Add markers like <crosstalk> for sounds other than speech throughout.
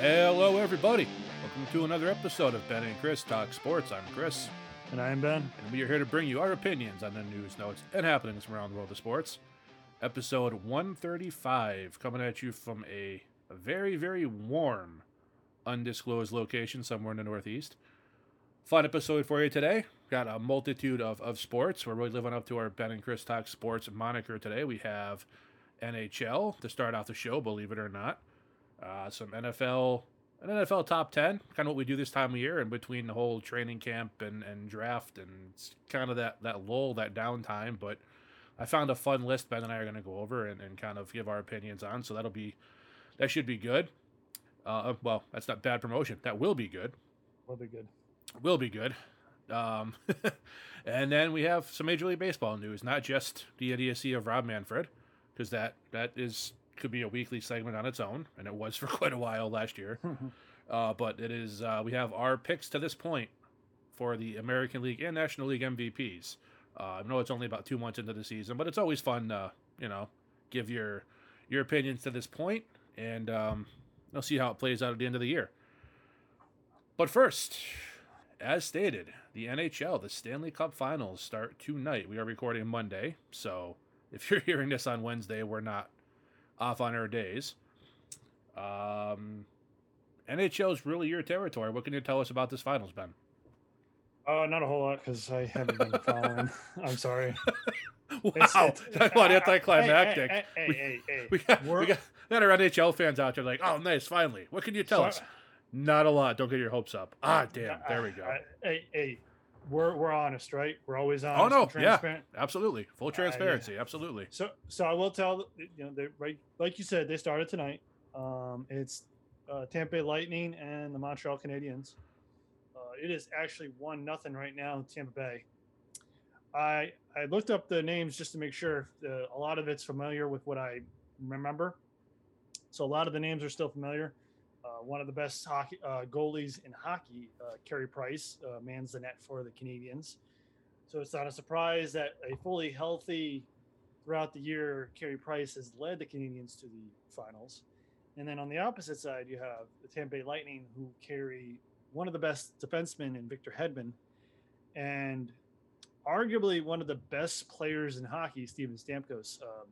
Hello, everybody. Welcome to another episode of Ben and Chris Talk Sports. I'm Chris, And I am Ben. and we are here to bring you our opinions on the news, notes, and happenings from around the world of sports. Episode 135, coming at you from a, a very, very warm, undisclosed location somewhere in the Northeast. Fun episode for you today. Got a multitude of, of sports. We're really living up to our Ben and Chris Talk Sports moniker today. We have NHL to start off the show, believe it or not. Uh, some NFL, an NFL top 10, kind of what we do this time of year in between the whole training camp and, and draft. And it's kind of that, that lull, that downtime. But I found a fun list Ben and I are going to go over and, and kind of give our opinions on. So that'll be, that should be good. Uh, well, that's not bad promotion. That will be good Will be good. will be good. Um, <laughs> and then we have some Major League Baseball news, not just the idiocy of Rob Manfred, because that that is could be a weekly segment on its own, and it was <laughs> for quite a while last year. <laughs> uh, but it is uh, we have our picks to this point for the American League and National League MVPs. Uh, I know it's only about two months into the season, but it's always fun, to, you know, give your your opinions to this point, and um, we'll see how it plays out at the end of the year. But first, as stated, the NHL, the Stanley Cup Finals start tonight. We are recording Monday, so if <laughs> you're hearing this on Wednesday, we're not off on our days. Um, NHL is really your territory. What can you tell us about this finals, Ben? Uh, not a whole lot because I haven't been following. <laughs> I'm sorry. Wow, It's- it's- that's what anticlimactic. Hey, hey, We- hey, hey, hey. We got, we got got our NHL fans out there like, oh, nice, finally. What can you tell So- us? Not a lot. Don't get your hopes up. Ah, damn. There we go. Hey, hey, we're we're honest, right? We're always honest. Oh, no, yeah. transparent. Absolutely. Full yeah. transparency. Absolutely. So, so I will tell you know, they right, like you said, they started tonight. Um, it's uh, Tampa Bay Lightning and the Montreal Canadiens. Uh, it is actually one nothing right now, in Tampa Bay. I I looked up the names just to make sure uh, a lot of it's familiar with what I remember. So a lot of the names are still familiar. Uh, one of the best hockey uh, goalies in hockey, uh, Carey Price, uh, mans the net for the Canadiens. So it's not a surprise that a fully healthy throughout the year, Carey Price has led the Canadiens to the finals. And then on the opposite side, you have the Tampa Bay Lightning, who carry one of the best defensemen in Victor Hedman, and arguably one of the best players in hockey, Steven Stamkos. Um,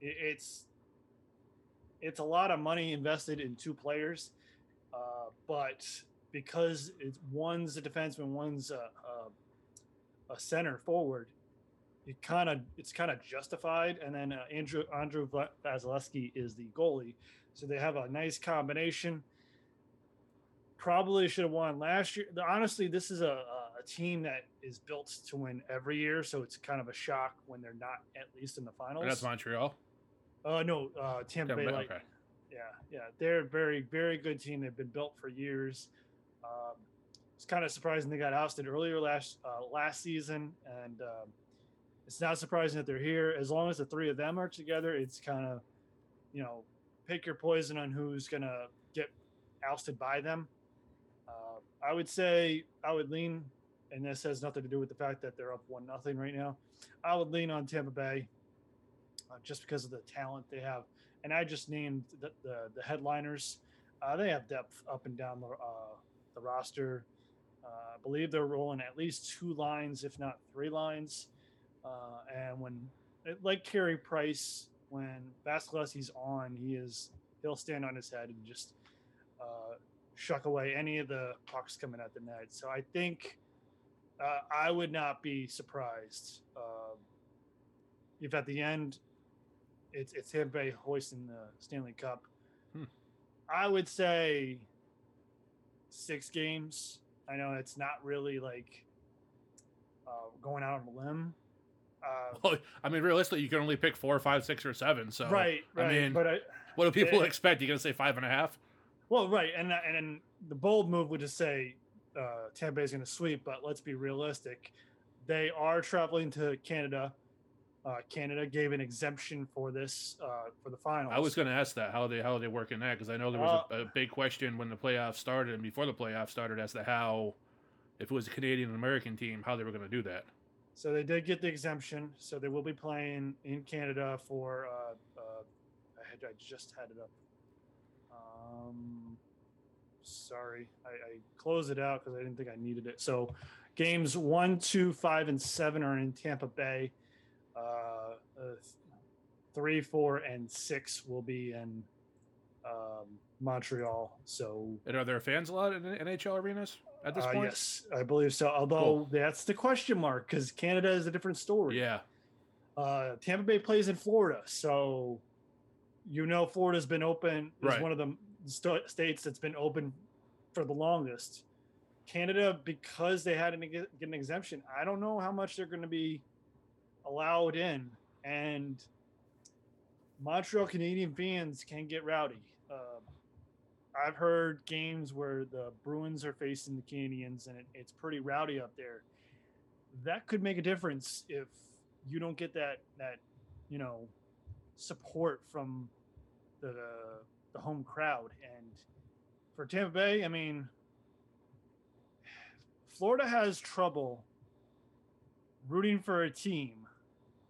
it- it's it's a lot of money invested in two players, uh, but because it's one's a defenseman, one's a, a, a center forward, it kind of it's kind of justified. And then uh, Andrew Andrew Va- Vasilevskiy is the goalie, so they have a nice combination. Probably should have won last year. Honestly, this is a, a team that is built to win every year, so it's kind of a shock when they're not at least in the finals. That's Montreal. Uh, no, uh, Tampa Bay okay. Yeah, yeah, they're a very, very good team. They've been built for years. Um, it's kind of surprising they got ousted earlier last uh, last season, and um, it's not surprising that they're here. As long as the three of them are together, it's kind of, you know, pick your poison on who's gonna get ousted by them. Uh, I would say I would lean, and this has nothing to do with the fact that they're up one nothing right now. I would lean on Tampa Bay uh, just because of the talent they have. And I just named the, the, the headliners. Uh, they have depth up and down the, uh, the roster. Uh, I believe they're rolling at least two lines, if not three lines. Uh, and when, like Carey Price, when Vasilevskiy's on, he is he'll stand on his head and just shuck away any of the pucks coming at the net. So I think uh, I would not be surprised uh, if at the end it's it's Tampa Bay hoisting the Stanley Cup. Hmm. I would say six games. I know it's not really like uh, going out on a limb. Uh, Well, I mean, realistically, you can only pick four, five, six, or seven. So, right, I right. mean, but I, what do people eh, expect? You're gonna say five and a half? well, right, and and then the bold move would just say uh, Tampa Bay is going to sweep. But let's be realistic; they are traveling to Canada. Uh, Canada gave an exemption for this uh, for the finals. I was going to ask that how they how they work in that because I know there was a, a big question when the playoffs started and before the playoffs started as to how if it was a Canadian American team how they were going to do that. So they did get the exemption. So they will be playing in Canada for. Uh, uh, I, had, I just had it up. Um, sorry, I, I closed it out because I didn't think I needed it. So, games one, two, five, and seven are in Tampa Bay. Uh, uh, three, four, and six will be in um, Montreal. So, And are there fans allowed in NHL arenas at this uh, point? yes, I believe so. Although Cool. that's the question mark because Canada is a different story. Yeah. Uh, Tampa Bay plays in Florida, so you know Florida's been open. Is Right. one of the st- states that's been open for the longest. Canada, because they had to get an exemption, I don't know how much they're going to be allowed in, and Montreal Canadian fans can get rowdy. Uh, I've heard games where the Bruins are facing the Canadiens, and it, it's pretty rowdy up there. That could make a difference if you don't get that that you know support from the the home crowd. And for Tampa Bay, I mean, <sighs> Florida has trouble rooting for a team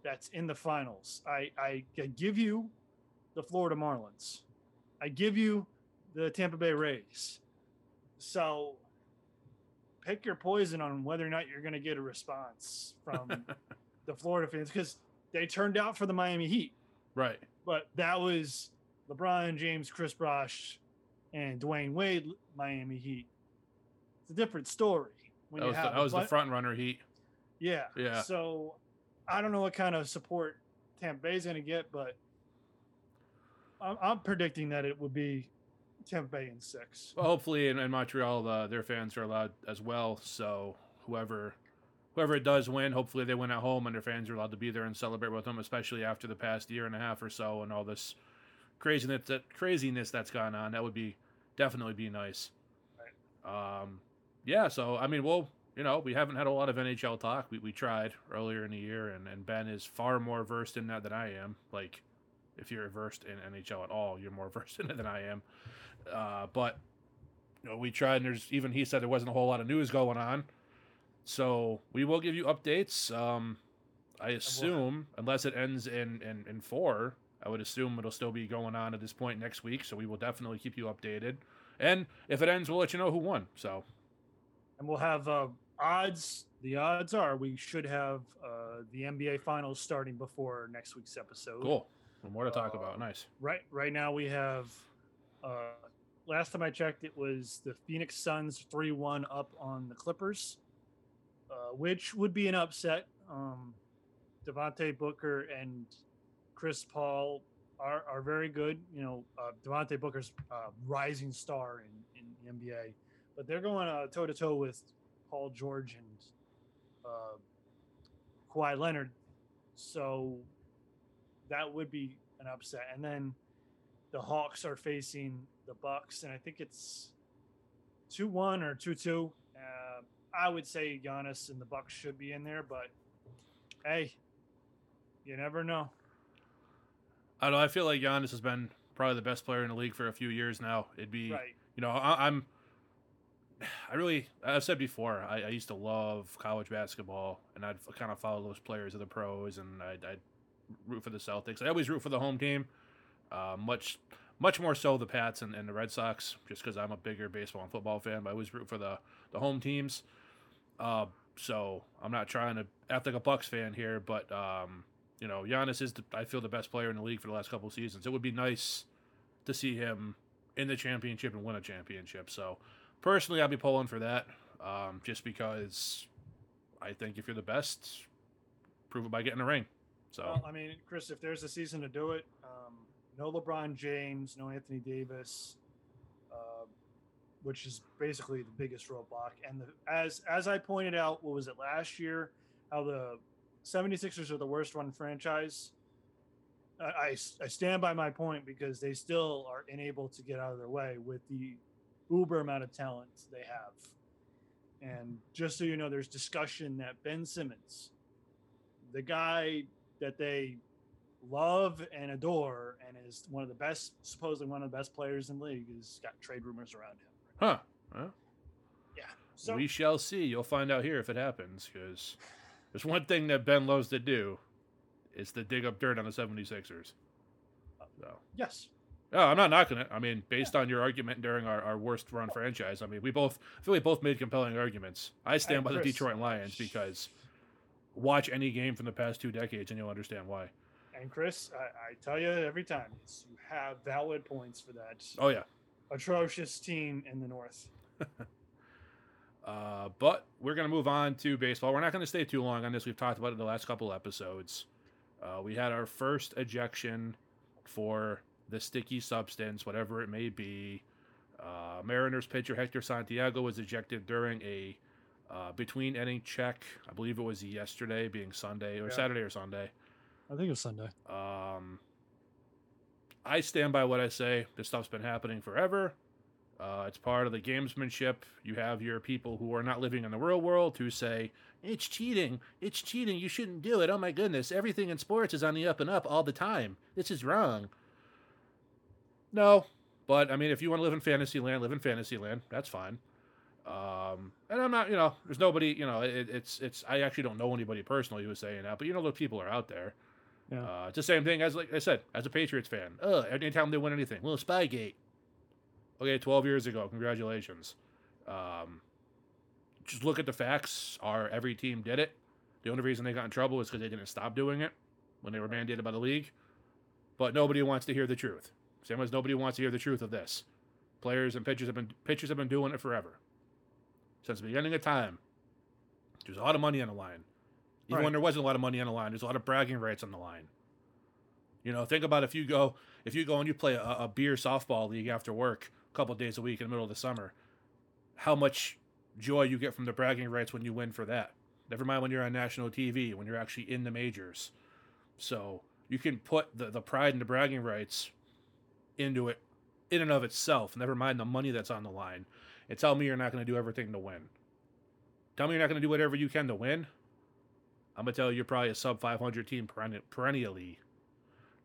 that's in the finals. I, I give you the Florida Marlins. I give you the Tampa Bay Rays. So pick your poison on whether or not you're going to get a response from <laughs> the Florida fans because they turned out for the Miami Heat, right. but that was LeBron James, Chris Bosh, and Dwyane Wade Miami Heat. It's a different story. When That you was, the, that was the front runner heat. yeah. Yeah. So I don't know what kind of support Tampa Bay's going to get, but I'm, I'm predicting that it would be Tampa Bay in six. Well, hopefully in, in Montreal, uh, their fans are allowed as well. So whoever whoever it does win, hopefully they win at home and their fans are allowed to be there and celebrate with them, especially after the past year and a half or so and all this craziness that craziness that's gone on. That would be definitely be nice. Um, yeah. So I mean, we'll you know we haven't had a lot of NHL talk. We we tried earlier in the year, and and Ben is far more versed in that than I am. Like. If you're versed in NHL at all, you're more <laughs> versed in it than I am. Uh, but you know, we tried, and there's even he said there wasn't a whole lot of news going on. So we will give you updates. Um, I assume, unless it ends in, in in four, I would assume it'll still be going on at this point next week. So we will definitely keep you updated. And if it ends, we'll let you know who won. So And we'll have uh, odds. The odds are we should have uh, the NBA Finals starting before next week's episode. cool. Well, more to talk Uh, about. Nice. Right, right now we have. Uh, last time I checked, it was the Phoenix Suns three-one up on the Clippers, uh, which would be an upset. Um, Devontae Booker and Chris Paul are, are very good. You know, uh, Devontae Booker's uh, rising star in, in the NBA, but they're going toe to toe with Paul George and uh, Kawhi Leonard. So that would be an upset. And then the Hawks are facing the Bucks, and I think it's two one or two two. Uh, I would say Giannis and the Bucks should be in there, but hey, you never know. I don't know. I feel like Giannis has been probably the best player in the league for a few years now. It'd be Right. you know, I, I'm. I really, I've said before, I, I used to love college basketball, and I'd kind of follow those players of the pros, and I'd, I'd root for the Celtics. I always root for the home team, uh, much, much more so the Pats and, and the Red Sox, just because I'm a bigger baseball and football fan. But I always root for the the home teams. Uh, so I'm not trying to act like a Bucks fan here, but um, you know, Giannis is, the, I feel, the best player in the league for the last couple seasons. It would be nice to see him in the championship and win a championship. So personally, I'll be pulling for that, um, just because I think if you're the best, prove it by getting a ring. So Well, I mean, Chris, if there's a season to do it, um, no LeBron James, no Anthony Davis, uh, which is basically the biggest roadblock. And the, as as I pointed out, what was it last year? How the 76ers are the worst run franchise. I, I, I stand by my point because they still are unable to get out of their way with the uber amount of talent they have. And just so you know, there's discussion that Ben Simmons, the guy that they love and adore and is one of the best, supposedly one of the best players in the league, has got trade rumors around him. huh? Well, Yeah. So we shall see. You'll find out here if it happens, because there's one thing that Ben loves to do, is to dig up dirt on the 76ers. So yes, Oh, I'm not knocking it. I mean, based on your argument during our, our worst run franchise, I mean, we both I feel we both made compelling arguments. I stand by the Detroit Lions because watch any game from the past two decades and you'll understand why. And Chris, I, I tell you every time, it's, you have valid points for that Oh yeah. atrocious team in the North. <laughs> Uh, but we're going to move on to baseball. We're not going to stay too long on this. We've talked about it in the last couple episodes. Uh, we had our first ejection for the sticky substance, whatever it may be. Uh, Mariners pitcher Hector Santiago was ejected during a uh, between inning check. I believe it was yesterday, being Sunday or Yeah. Saturday or Sunday. I think it was Sunday. Um, I stand by what I say. This stuff's been happening forever. Uh, it's part of the gamesmanship. You have your people who are not living in the real world who say, it's cheating. It's cheating. You shouldn't do it. Oh my goodness. Everything in sports is on the up and up all the time. This is wrong. No, but I mean, if you want to live in fantasy land, live in fantasy land. That's fine. Um, and I'm not, you know, there's nobody, you know, it, it's, it's, I actually don't know anybody personally who was saying that, but you know, those people are out there. Yeah. Uh, it's the same thing as, like I said, as a Patriots fan. Uh, anytime they win anything, well, Spygate. Okay, 12 years ago. Congratulations. Um, just look at the facts. Are every team did it? The only reason they got in trouble is because they didn't stop doing it when they were mandated by the league. But nobody wants to hear the truth. Same as nobody wants to hear the truth of this. Players and pitchers have been pitchers have been doing it forever. Since the beginning of time. There's a lot of money on the line. Even Right. when there wasn't a lot of money on the line, there's a lot of bragging rights on the line. You know, think about if you go if you go and you play a, a beer softball league after work a couple days a week in the middle of the summer, how much joy you get from the bragging rights when you win for that. Never mind when you're on national TV, when you're actually in the majors. So you can put the, the pride and the bragging rights into it in and of itself. Never mind the money that's on the line. And tell me you're not going to do everything to win. Tell me you're not going to do whatever you can to win. I'm gonna tell you, you're probably a sub 500 team perenni- perennially.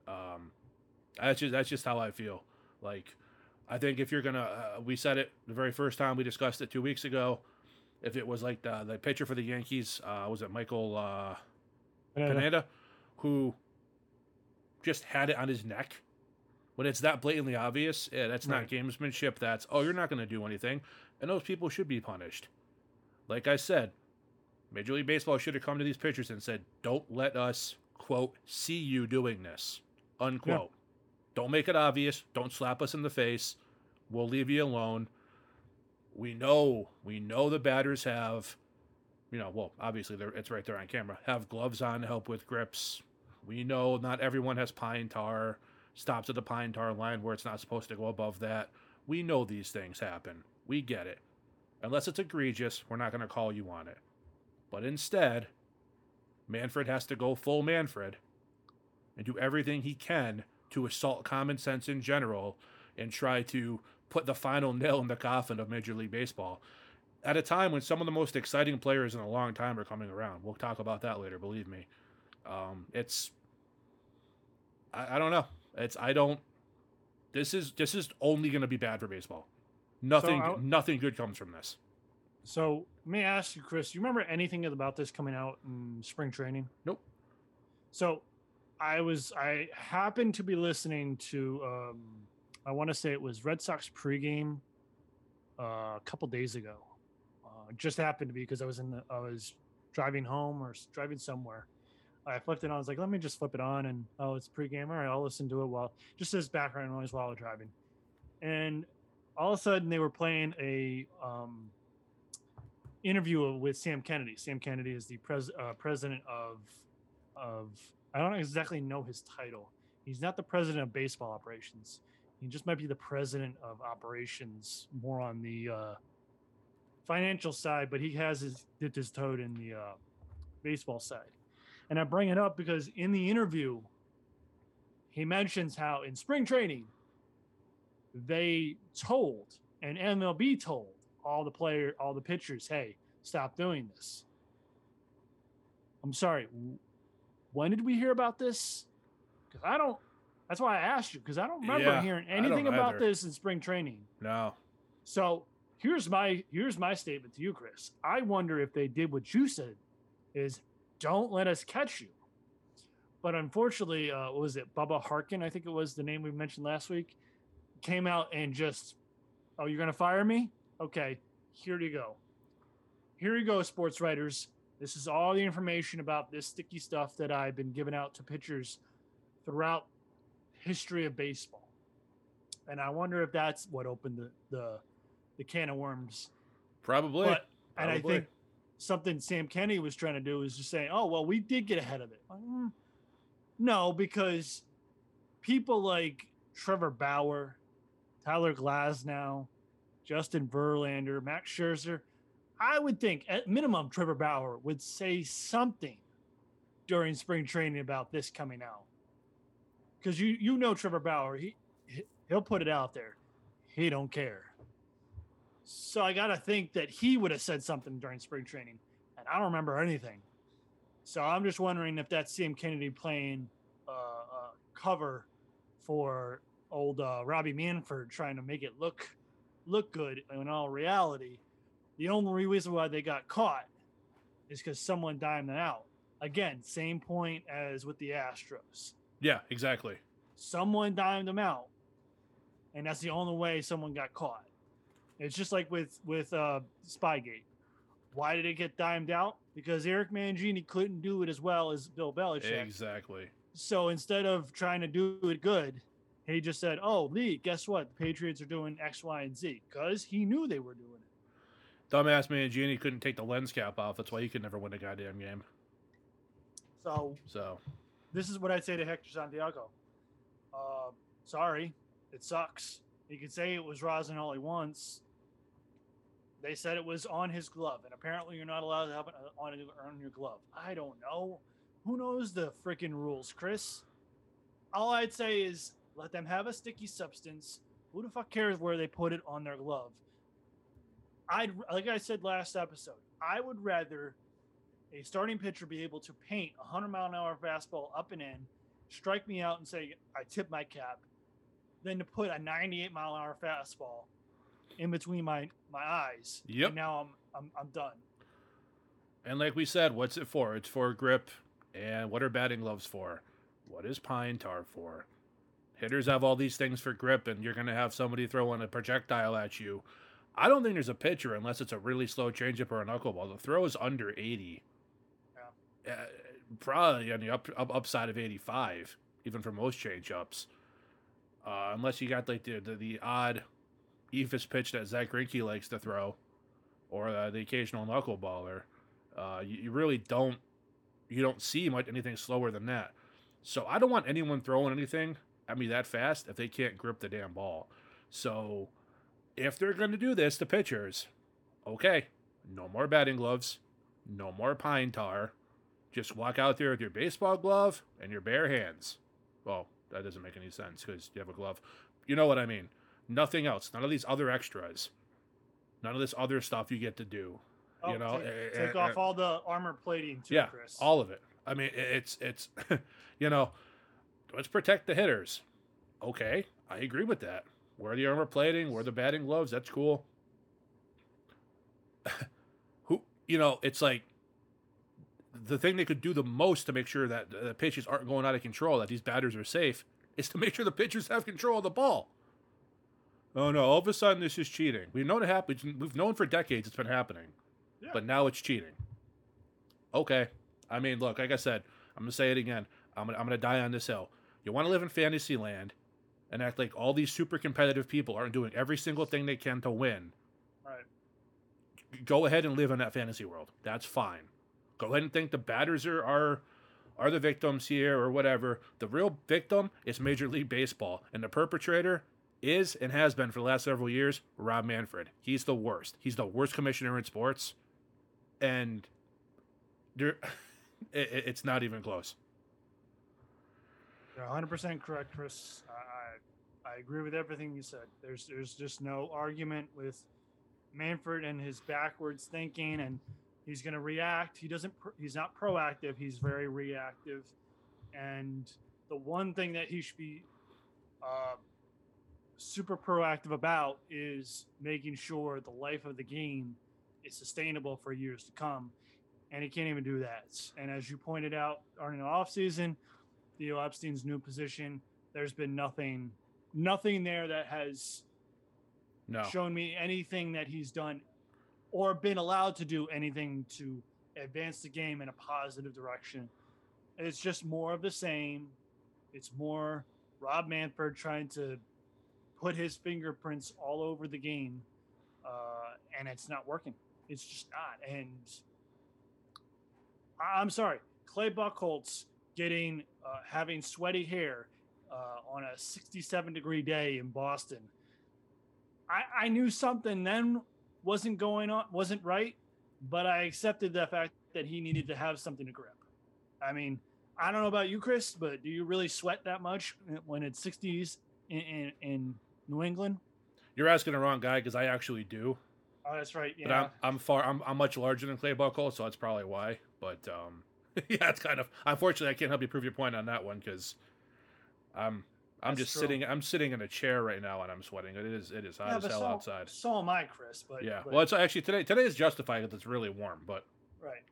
Um, that's just that's just how I feel. Like, I think if you're gonna, uh, we said it the very first time we discussed it two weeks ago. If it was like the the pitcher for the Yankees, uh, was it Michael uh, Pineda, who just had it on his neck. When it's that blatantly obvious, yeah, that's not Right. gamesmanship. That's oh, you're not going to do anything, and those people should be punished. Like I said, Major League Baseball should have come to these pitchers and said, "Don't let us quote see you doing this." Unquote. Don't make it obvious. Don't slap us in the face. We'll leave you alone. We know, we know the batters have, you know, well, obviously they're, it's right there on camera. Have gloves on to help with grips. We know not everyone has pine tar. Stops at the pine tar line where it's not supposed to go above that. We know these things happen. We get it. Unless it's egregious, we're not going to call you on it. But instead, Manfred has to go full Manfred and do everything he can to assault common sense in general and try to put the final nail in the coffin of Major League Baseball at a time when some of the most exciting players in a long time are coming around. We'll talk about that later, believe me. Um, it's I, I don't know. It's I don't this is this is only going to be bad for baseball. Nothing I- nothing good comes from this. So let me ask you, Chris. You remember anything about this coming out in spring training? Nope. So I was I happened to be listening to um, I want to say it was Red Sox pregame uh, a couple days ago. Uh, just happened to be because I was in the I was driving home or driving somewhere. I flipped it on. I was like, let me just flip it on, and oh, it's pregame. All right, I'll listen to it while just as background noise while I'm driving. And all of a sudden, they were playing a um, interview with Sam Kennedy. Sam Kennedy is the pres- uh, president of of I don't exactly know his title. He's not the president of baseball operations. He just might be the president of operations, more on the uh, financial side. But he has his dipped his toe in the uh, baseball side. And I bring it up because in the interview, he mentions how in spring training they told and MLB told all the player, all the pitchers, hey, stop doing this. I'm sorry. When did we hear about this? Because I don't. That's why I asked you because I don't remember Yeah, hearing anything about either. this in spring training. No. So here's my here's my statement to you, Chris. I wonder if they did what you said, is don't let us catch you. But unfortunately, uh, what was it Bubba Harkin? I think it was the name we mentioned last week. came out and just, oh, you're gonna fire me? Okay, here you go. Here you go, sports writers. This is all the information about this sticky stuff that I've been giving out to pitchers throughout history of baseball. And I wonder if that's what opened the the, the can of worms. Probably. But and I think something Sam Kennedy was trying to do is just saying, "Oh, well, we did get ahead of it." Like, mm, no, because people like Trevor Bauer, Tyler Glasnow, Justin Verlander, Max Scherzer, I would think at minimum Trevor Bauer would say something during spring training about this coming out. Because you you know Trevor Bauer, he he- he'll put it out there. He don't care. So I gotta think that he would have said something during spring training, and I don't remember anything. So I'm just wondering if that's Sam Kennedy playing uh, uh, cover for old uh, Robbie Manfred, trying to make it look look good. In all reality, the only reason why they got caught is because someone dimed them out. Again, same point as with the Astros. yeah, exactly. Someone dimed them out, and that's the only way someone got caught. It's just like with with uh, Spygate. Why did it get dimed out? Because Eric Mangini couldn't do it as well as Bill Belichick. Exactly. So instead of trying to do it good, he just said, "Oh, Lee, guess what? The Patriots are doing X, Y, and Z," because he knew they were doing it. Dumbass Mangini couldn't take the lens cap off. That's why he could never win a goddamn game. So So this is what I'd say to Hector Santiago. Uh, sorry, it sucks. He could say it was rosin all he wants. They said it was on his glove, and apparently you're not allowed to have it on on your glove. I don't know. Who knows the freaking rules, Chris? All I'd say is let them have a sticky substance. Who the fuck cares where they put it on their glove? I'd like I said last episode. I would rather a starting pitcher be able to paint a 100 mile an hour fastball up and in, strike me out and say, I tip my cap, than to put a 98 mile an hour fastball in between my, my eyes. Yep. And now I'm, I'm, I'm done. And like we said, what's it for? It's for grip. And what are batting gloves for? What is pine tar for? Hitters have all these things for grip, and you're going to have somebody throwing a projectile at you. I don't think there's a pitcher, unless it's a really slow changeup or a knuckleball. The throw is under 80. Uh, probably on the up, up upside of 85, even for most changeups. Uh, unless you got like the, the, the odd eephus pitch that Zack Greinke likes to throw, or uh, the occasional knuckleballer. Uh, you, you really don't you don't see much anything slower than that. So I don't want anyone throwing anything at me that fast if they can't grip the damn ball. So if they're going to do this, the pitchers, okay, no more batting gloves, no more pine tar. Just walk out there with your baseball glove and your bare hands. Well, that doesn't make any sense because you have a glove. You know what I mean? Nothing else. None of these other extras. None of this other stuff you get to do. Oh, you know, take, eh, take eh, off eh, all the armor plating too, yeah, Chris. all of it. I mean, it's it's <laughs> you know, let's protect the hitters. Okay, I agree with that. Wear the armor plating, wear the batting gloves. That's cool. <laughs> Who you know, it's like the thing they could do the most to make sure that the pitches aren't going out of control, that these batters are safe, is to make sure the pitchers have control of the ball. Oh no! All of a sudden, this is cheating. We've known it happens. We've known for decades it's been happening, Yeah. but now it's cheating. Okay, I mean, look, like I said, I'm gonna say it again. I'm gonna, I'm gonna die on this hill. You want to live in fantasy land and act like all these super competitive people aren't doing every single thing they can to win. Right. Go ahead and live in that fantasy world. That's fine. Go ahead and think the batters are are, are the victims here or whatever. The real victim is Major League Baseball, and the perpetrator is and has been for the last several years Rob Manfred. He's the worst. He's the worst commissioner in sports, and there, <laughs> it, it- it's not even close. You're 100 percent correct, Chris. I I agree with everything you said. There's there's just no argument with Manfred and his backwards thinking, and he's going to react. He doesn't. pr- He's not proactive. He's very reactive, and the one thing that he should be uh, super proactive about is making sure the life of the game is sustainable for years to come. And he can't even do that. And as you pointed out, during the offseason, Theo Epstein's new position, there's been nothing nothing there that has No. shown me anything that he's done or been allowed to do anything to advance the game in a positive direction. It's just more of the same. It's more Rob Manfred trying to put his fingerprints all over the game, uh, and it's not working. It's just not. And I'm sorry, Clay Buchholz getting uh, having sweaty hair uh, on a 67 degree day in Boston. I, I knew something then wasn't going on, wasn't right, but I accepted the fact that he needed to have something to grip. I mean, I don't know about you, Chris, but do you really sweat that much when it's 60s in, in, in New England? You're asking the wrong guy because I actually do. Oh, that's right. But Yeah. I'm I'm far I'm, I'm much larger than Clay Buckle, so that's probably why. But um, <laughs> yeah, it's kind of unfortunately I can't help you prove your point on that one because I'm I'm That's just true. sitting I'm sitting in a chair right now and I'm sweating. It is it is hot Yeah, as hell so, outside. so am I, Chris. But Yeah. but- Well, it's actually today today is justified because it's really warm. But right.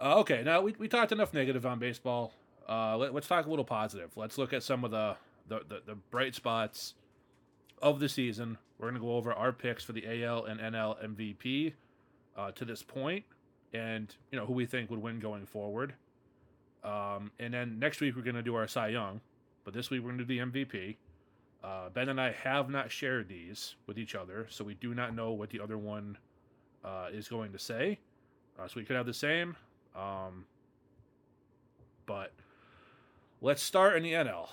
uh, okay, now we, we talked enough negative on baseball. Uh, let, us talk a little positive. Let's look at some of the the, the, the bright spots of the season. We're going to go over our picks for the AL and NL MVP uh, to this point, and you know who we think would win going forward. Um, and then next week we're going to do our Cy Young, but this week we're going to do the MVP. Uh, ben and I have not shared these with each other, so we do not know what the other one uh, is going to say. Uh, so we could have the same. Um, but let's start in the NL.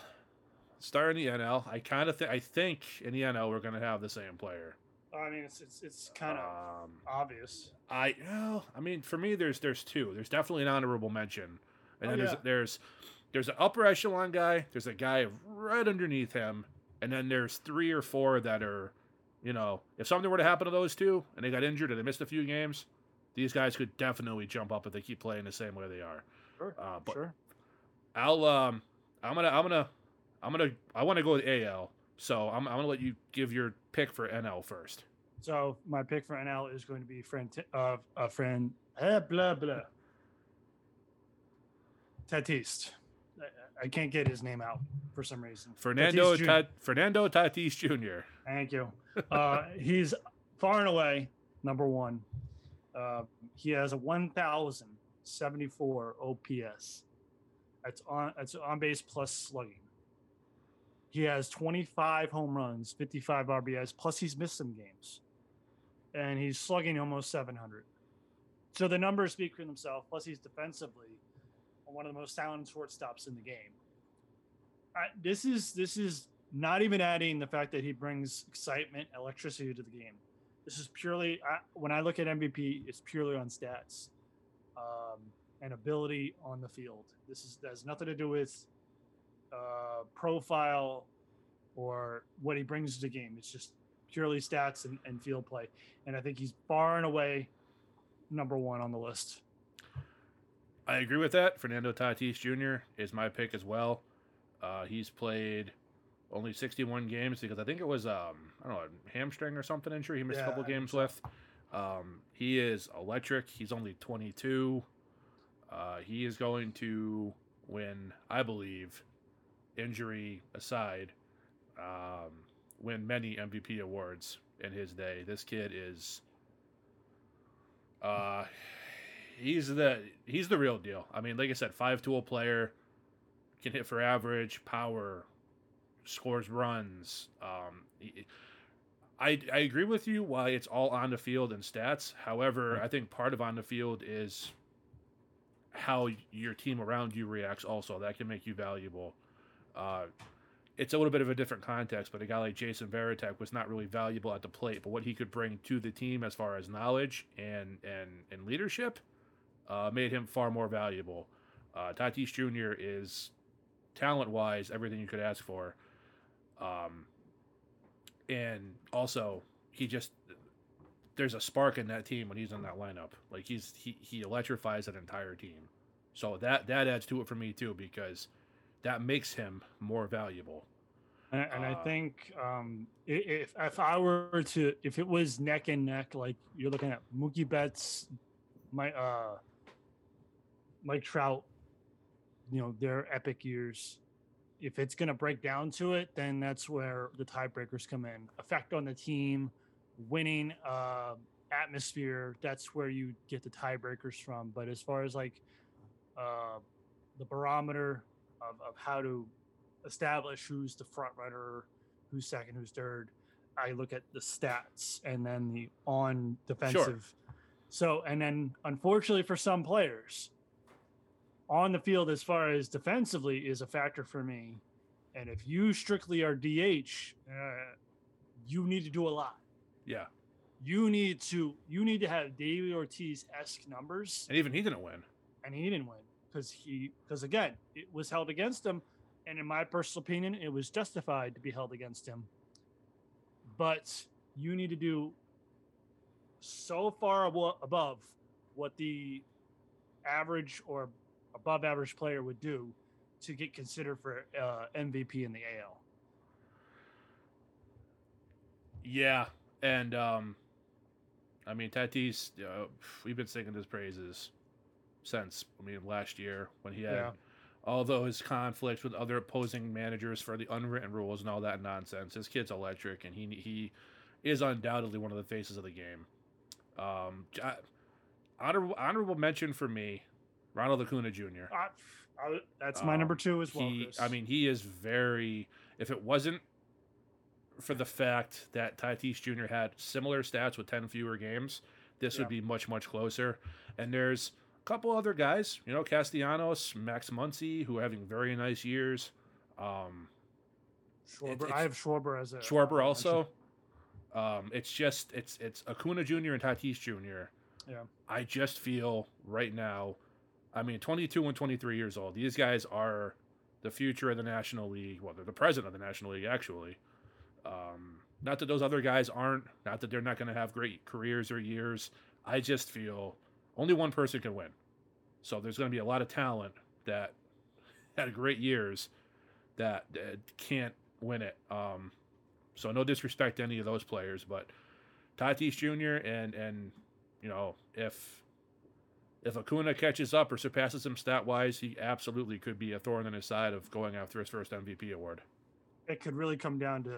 Start in the NL. I kind of think I think in the NL we're going to have the same player. I mean, it's it's, it's kind of Um, obvious. I well, I mean, for me, there's there's two. There's definitely an honorable mention, and Oh, then yeah. there's there's an upper echelon guy. There's a guy right underneath him, and then there's three or four that are, you know, if something were to happen to those two and they got injured and they missed a few games, these guys could definitely jump up if they keep playing the same way they are. Sure. Uh, but sure. I'll um, I'm gonna I'm gonna I'm gonna I want to go with AL, so I'm I'm gonna let you give your pick for NL first. So my pick for NL is going to be friend of a friend. Eh, blah blah. Tatis. I- can't get his name out for some reason. Fernando Tatis Fernando Tatis Jr. Thank you. Uh, <laughs> he's far and away number one. Uh, he has a 1,074 OPS. That's on. That's on base plus slugging. He has 25 home runs, 55 RBIs, plus he's missed some games, and he's slugging almost 700. So the numbers speak for themselves. Plus he's defensively one of the most talented shortstops in the game. I, this is this is not even adding the fact that he brings excitement, electricity to the game. This is purely I, when I look at MVP, it's purely on stats um, and ability on the field. This is has nothing to do with uh, profile or what he brings to the game. It's just purely stats and, and field play. And I think he's far and away number one on the list. I agree with that. Fernando Tatis Jr. is my pick as well. Uh, he's played only 61 games because I think it was um, I don't know a hamstring or something injury. He missed a couple I games with. Um, he is electric. He's only 22. Uh, he is going to win, I believe, injury aside, um, win many MVP awards in his day. This kid is. Uh, he's the he's the real deal. I mean, like I said, five tool player, can hit for average, power, scores runs. Um, he- I I agree with you why it's all on the field and stats. However, I think part of on the field is how your team around you reacts. Also, that can make you valuable. Uh, it's a little bit of a different context, but a guy like Jason Varitek was not really valuable at the plate, but what he could bring to the team as far as knowledge and and and leadership uh, made him far more valuable. Uh, Tatis Jr. is talent wise everything you could ask for, um, and also he just there's a spark in that team when he's in that lineup. Like he's he he electrifies an entire team, so that that adds to it for me too because that makes him more valuable. And, and I Uh, think um, if if I were to if it was neck and neck, like you're looking at Mookie Betts, my uh, Mike Trout, you know their epic years, if it's going to break down to it, then that's where the tiebreakers come in. Effect on the team, winning uh, atmosphere. That's where you get the tiebreakers from. But as far as like uh, the barometer of, of how to establish who's the front runner, who's second, who's third, I look at the stats and then the on defensive. Sure. So, and then unfortunately for some players, on the field as far as defensively is a factor for me. And if you strictly are DH, uh, you need to do a lot. Yeah. You need to you need to have David Ortiz esque numbers, And even he didn't win. and he didn't win because he because again it was held against him, and in my personal opinion, it was justified to be held against him. But you need to do so far above what the average or above average player would do to get considered for uh, MVP in the AL. Yeah, and um, I mean Tatis, uh, we've been singing his praises since I mean last year when he had Yeah. all those conflicts with other opposing managers for the unwritten rules and all that nonsense. His kid's electric, and he he is undoubtedly one of the faces of the game. Um, honorable honorable mention for me, Ronald Acuna Jr. I, I, that's my Um, number two as well. He, I mean, he is very. If it wasn't for the fact that Tatis Jr. had similar stats with ten fewer games, this Yeah. would be much much closer. And there's a couple other guys, you know, Castellanos, Max Muncy, who are having very nice years. Um, Schwarber. it's- I have Schwarber as a Schwarber uh, also. Um, it's just it's it's Acuna Jr. and Tatis Jr. Yeah. I just feel right now, I mean, 22 and 23 years old. These guys are the future of the National League. Well, they're the president of the National League, actually. Um, not that those other guys aren't. Not that they're not going to have great careers or years. I just feel only one person can win. So there's going to be a lot of talent that <laughs> had great years that, can't win it. Um, so no disrespect to any of those players, but Tatis Jr. and and you know if if Acuna catches up or surpasses him stat wise, he absolutely could be a thorn in his side of going after his first MVP award. it could really come down to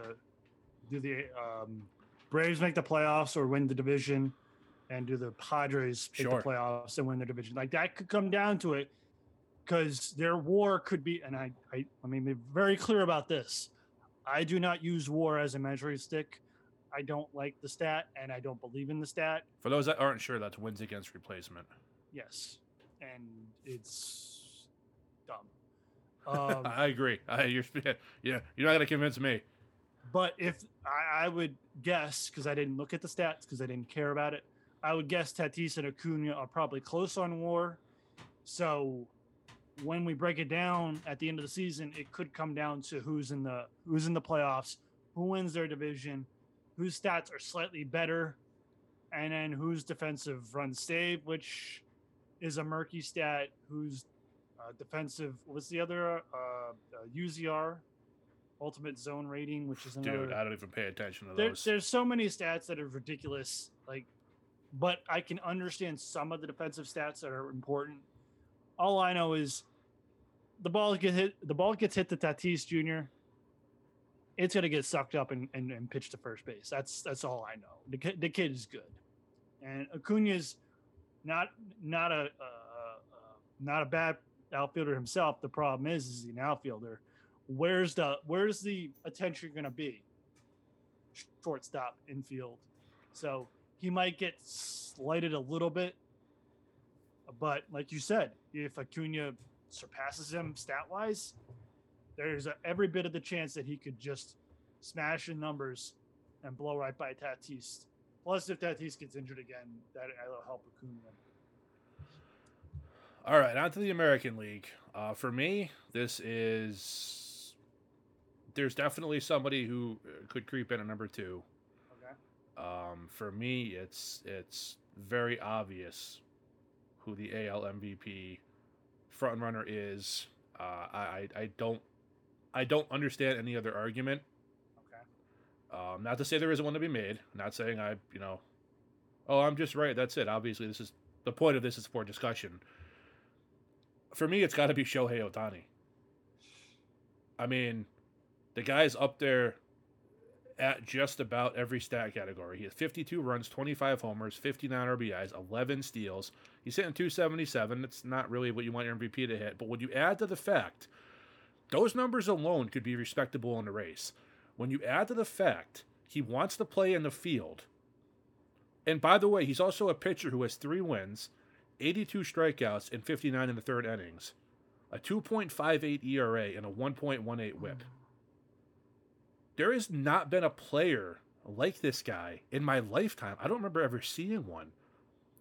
do the um, Braves make the playoffs or win the division, and do the Padres make Sure. the playoffs and win the division? Like that could come down to it because their WAR could be. And I, I, I mean, be very clear about this. I do not use WAR as a measuring stick. I don't like the stat, and I don't believe in the stat. For those that aren't sure, that's wins against replacement. Yes, and it's dumb. <laughs> Um, I agree. I, you're <laughs> yeah, you're not gonna convince me. But if I, I would guess, because I didn't look at the stats, because I didn't care about it, I would guess Tatis and Acuna are probably close on WAR. So when we break it down at the end of the season, it could come down to who's in the who's in the playoffs, who wins their division, whose stats are slightly better, and then whose defensive run save, which is a murky stat. Who's uh, defensive? What's the other uh, uh, UZR? Ultimate zone rating, which is another. Dude, I don't even pay attention to There, those. there's so many stats that are ridiculous. Like, but I can understand some of the defensive stats that are important. All I know is the ball gets hit. The ball gets hit to Tatis Jr. It's gonna get sucked up and, and, and pitched to first base. That's that's all I know. The kid, the kid is good, and Acuna's not not a uh, uh, not a bad outfielder himself. The problem is, is he's an outfielder. Where's the where's the attention going to be? Shortstop, infield. So he might get slighted a little bit, but like you said, if Acuna surpasses him stat wise, there's a, every bit of the chance that he could just smash in numbers and blow right by Tatis. Plus, if Tatis gets injured again, that will help Acuna. All right, on to the American League. Uh, for me, this is there's definitely somebody who uh, could creep in at number two. Okay. Um, for me, it's it's very obvious who the AL MVP front runner is. Uh, I I don't I don't understand any other argument. Um, not to say there isn't one to be made. Not saying I you know, oh I'm just right. That's it. Obviously, this is the point of this is for discussion. For me, it's got to be Shohei Ohtani. I mean, the guy's up there at just about every stat category. He has 52 runs, 25 homers, 59 RBIs, 11 steals. He's hitting 277. It's not really what you want your MVP to hit. But when you add to the fact, those numbers alone could be respectable in the race. When you add to the fact he wants to play in the field, and by the way, he's also a pitcher who has three wins, 82 strikeouts, and 59 in the third innings, a 2.58 ERA, and a 1.18 hmm. whip. There has not been a player like this guy in my lifetime. I don't remember ever seeing one.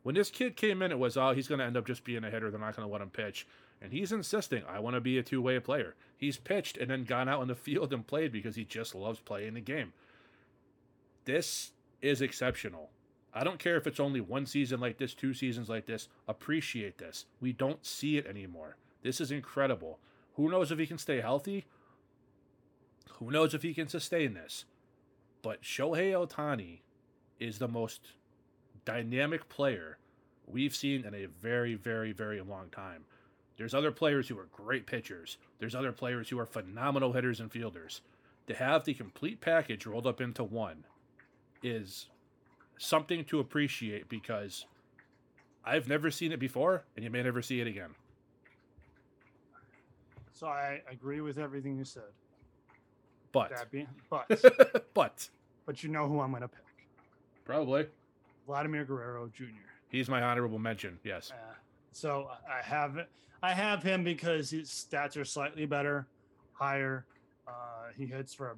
When this kid came in, it was, oh, he's going to end up just being a hitter. They're not going to let him pitch. And he's insisting, I want to be a two way player. He's pitched and then gone out in the <laughs> field and played because he just loves playing the game. This is exceptional. I don't care if it's only one season like this, two seasons like this. Appreciate this. We don't see it anymore. This is incredible. Who knows if he can stay healthy? Who knows if he can sustain this? But Shohei Ohtani is the most dynamic player we've seen in a very, very, very long time. There's other players who are great pitchers. There's other players who are phenomenal hitters and fielders. To have the complete package rolled up into one is something to appreciate because I've never seen it before, and you may never see it again. So I agree with everything you said. But, being, but, <laughs> but but you know who I'm going to pick? probably Vladimir Guerrero Jr. he's my honorable mention. Yes. Uh, so I have I have him because his stats are slightly better, higher. Uh, he hits for a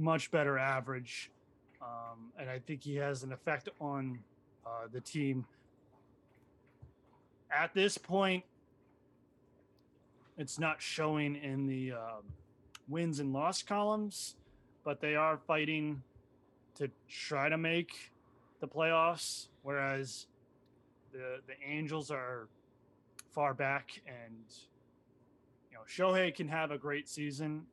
much better average, um, and I think he has an effect on uh, the team. At this point, it's not showing in the um, wins and loss columns, but they are fighting to try to make the playoffs. Whereas the the Angels are far back, and you know Shohei can have a great season.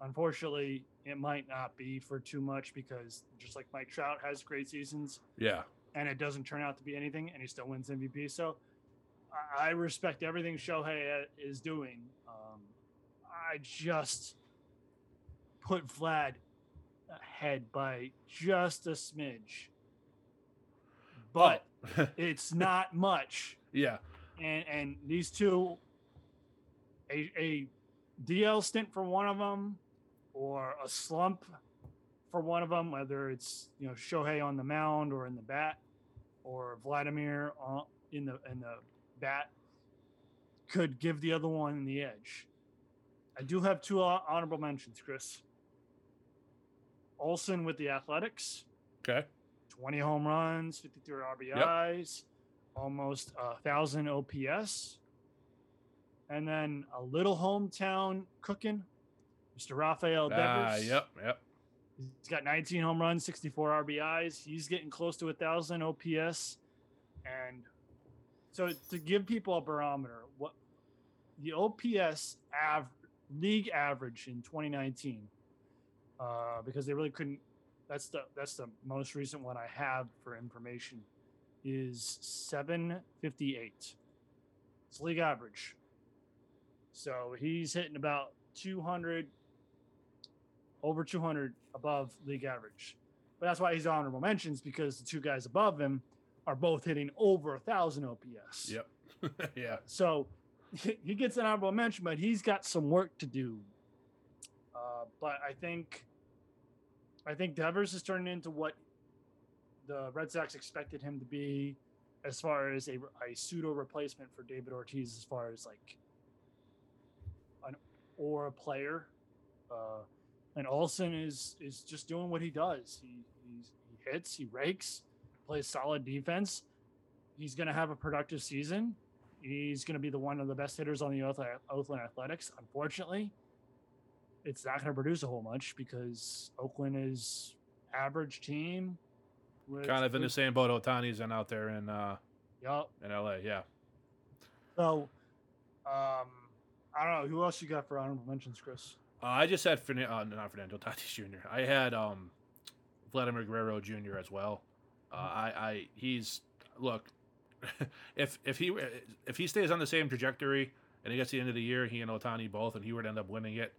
Unfortunately, it might not be for too much because just like Mike Trout has great seasons, Yeah. and it doesn't turn out to be anything, and he still wins MVP. So I- respect everything Shohei is doing. Um, I just put Vlad ahead by just a smidge, but Oh. <laughs> it's not much. yeah. And and these two, a a DL stint for one of them, or a slump for one of them, whether it's you know Shohei on the mound or in the bat, or Vladimir on, in the in the bat, could give the other one the edge. I do have two hon- honorable mentions, Chris. Olson with the Athletics, Okay. 20 home runs, 53 RBIs, almost a thousand OPS. And then a little hometown cooking, Mr. Rafael Devers. Ah, yep, yep. He's got 19 home runs, 64 RBIs. He's getting close to a thousand OPS. And so to give people a barometer, what the OPS av- league average in 2019, uh, because they really couldn't. That's the that's the most recent one I have for information, is 758. It's league average. So he's hitting about 200 over 200 above league average. But that's why he's honorable mentions because the two guys above him are both hitting over a thousand OPS. Yep. <laughs> yeah. So <laughs> he gets an honorable mention, but he's got some work to do. Uh, but I think, I think Devers is turning into what the Red Sox expected him to be, as far as a, a pseudo replacement for David Ortiz, as far as like an a player. Uh, and Olson is is just doing what he does. He he hits, he rakes, plays solid defense. He's going to have a productive season. He's going to be the one of the best hitters on the Oakland Athletics. Unfortunately, it's not going to produce a whole much because Oakland is average team. With Kind of in the same boat Ohtani's in out there in uh Yup. in LA. Yeah. So, um, I don't know who else you got for honorable mentions, Chris. Uh, I just had Fern- uh, not Fernando Tatis Jr. I had um Vladimir Guerrero Jr. as well. Uh, I, I he's look <laughs> if if he if he stays on the same trajectory and he gets to the end of the year, he and Ohtani both, and he would end up winning it.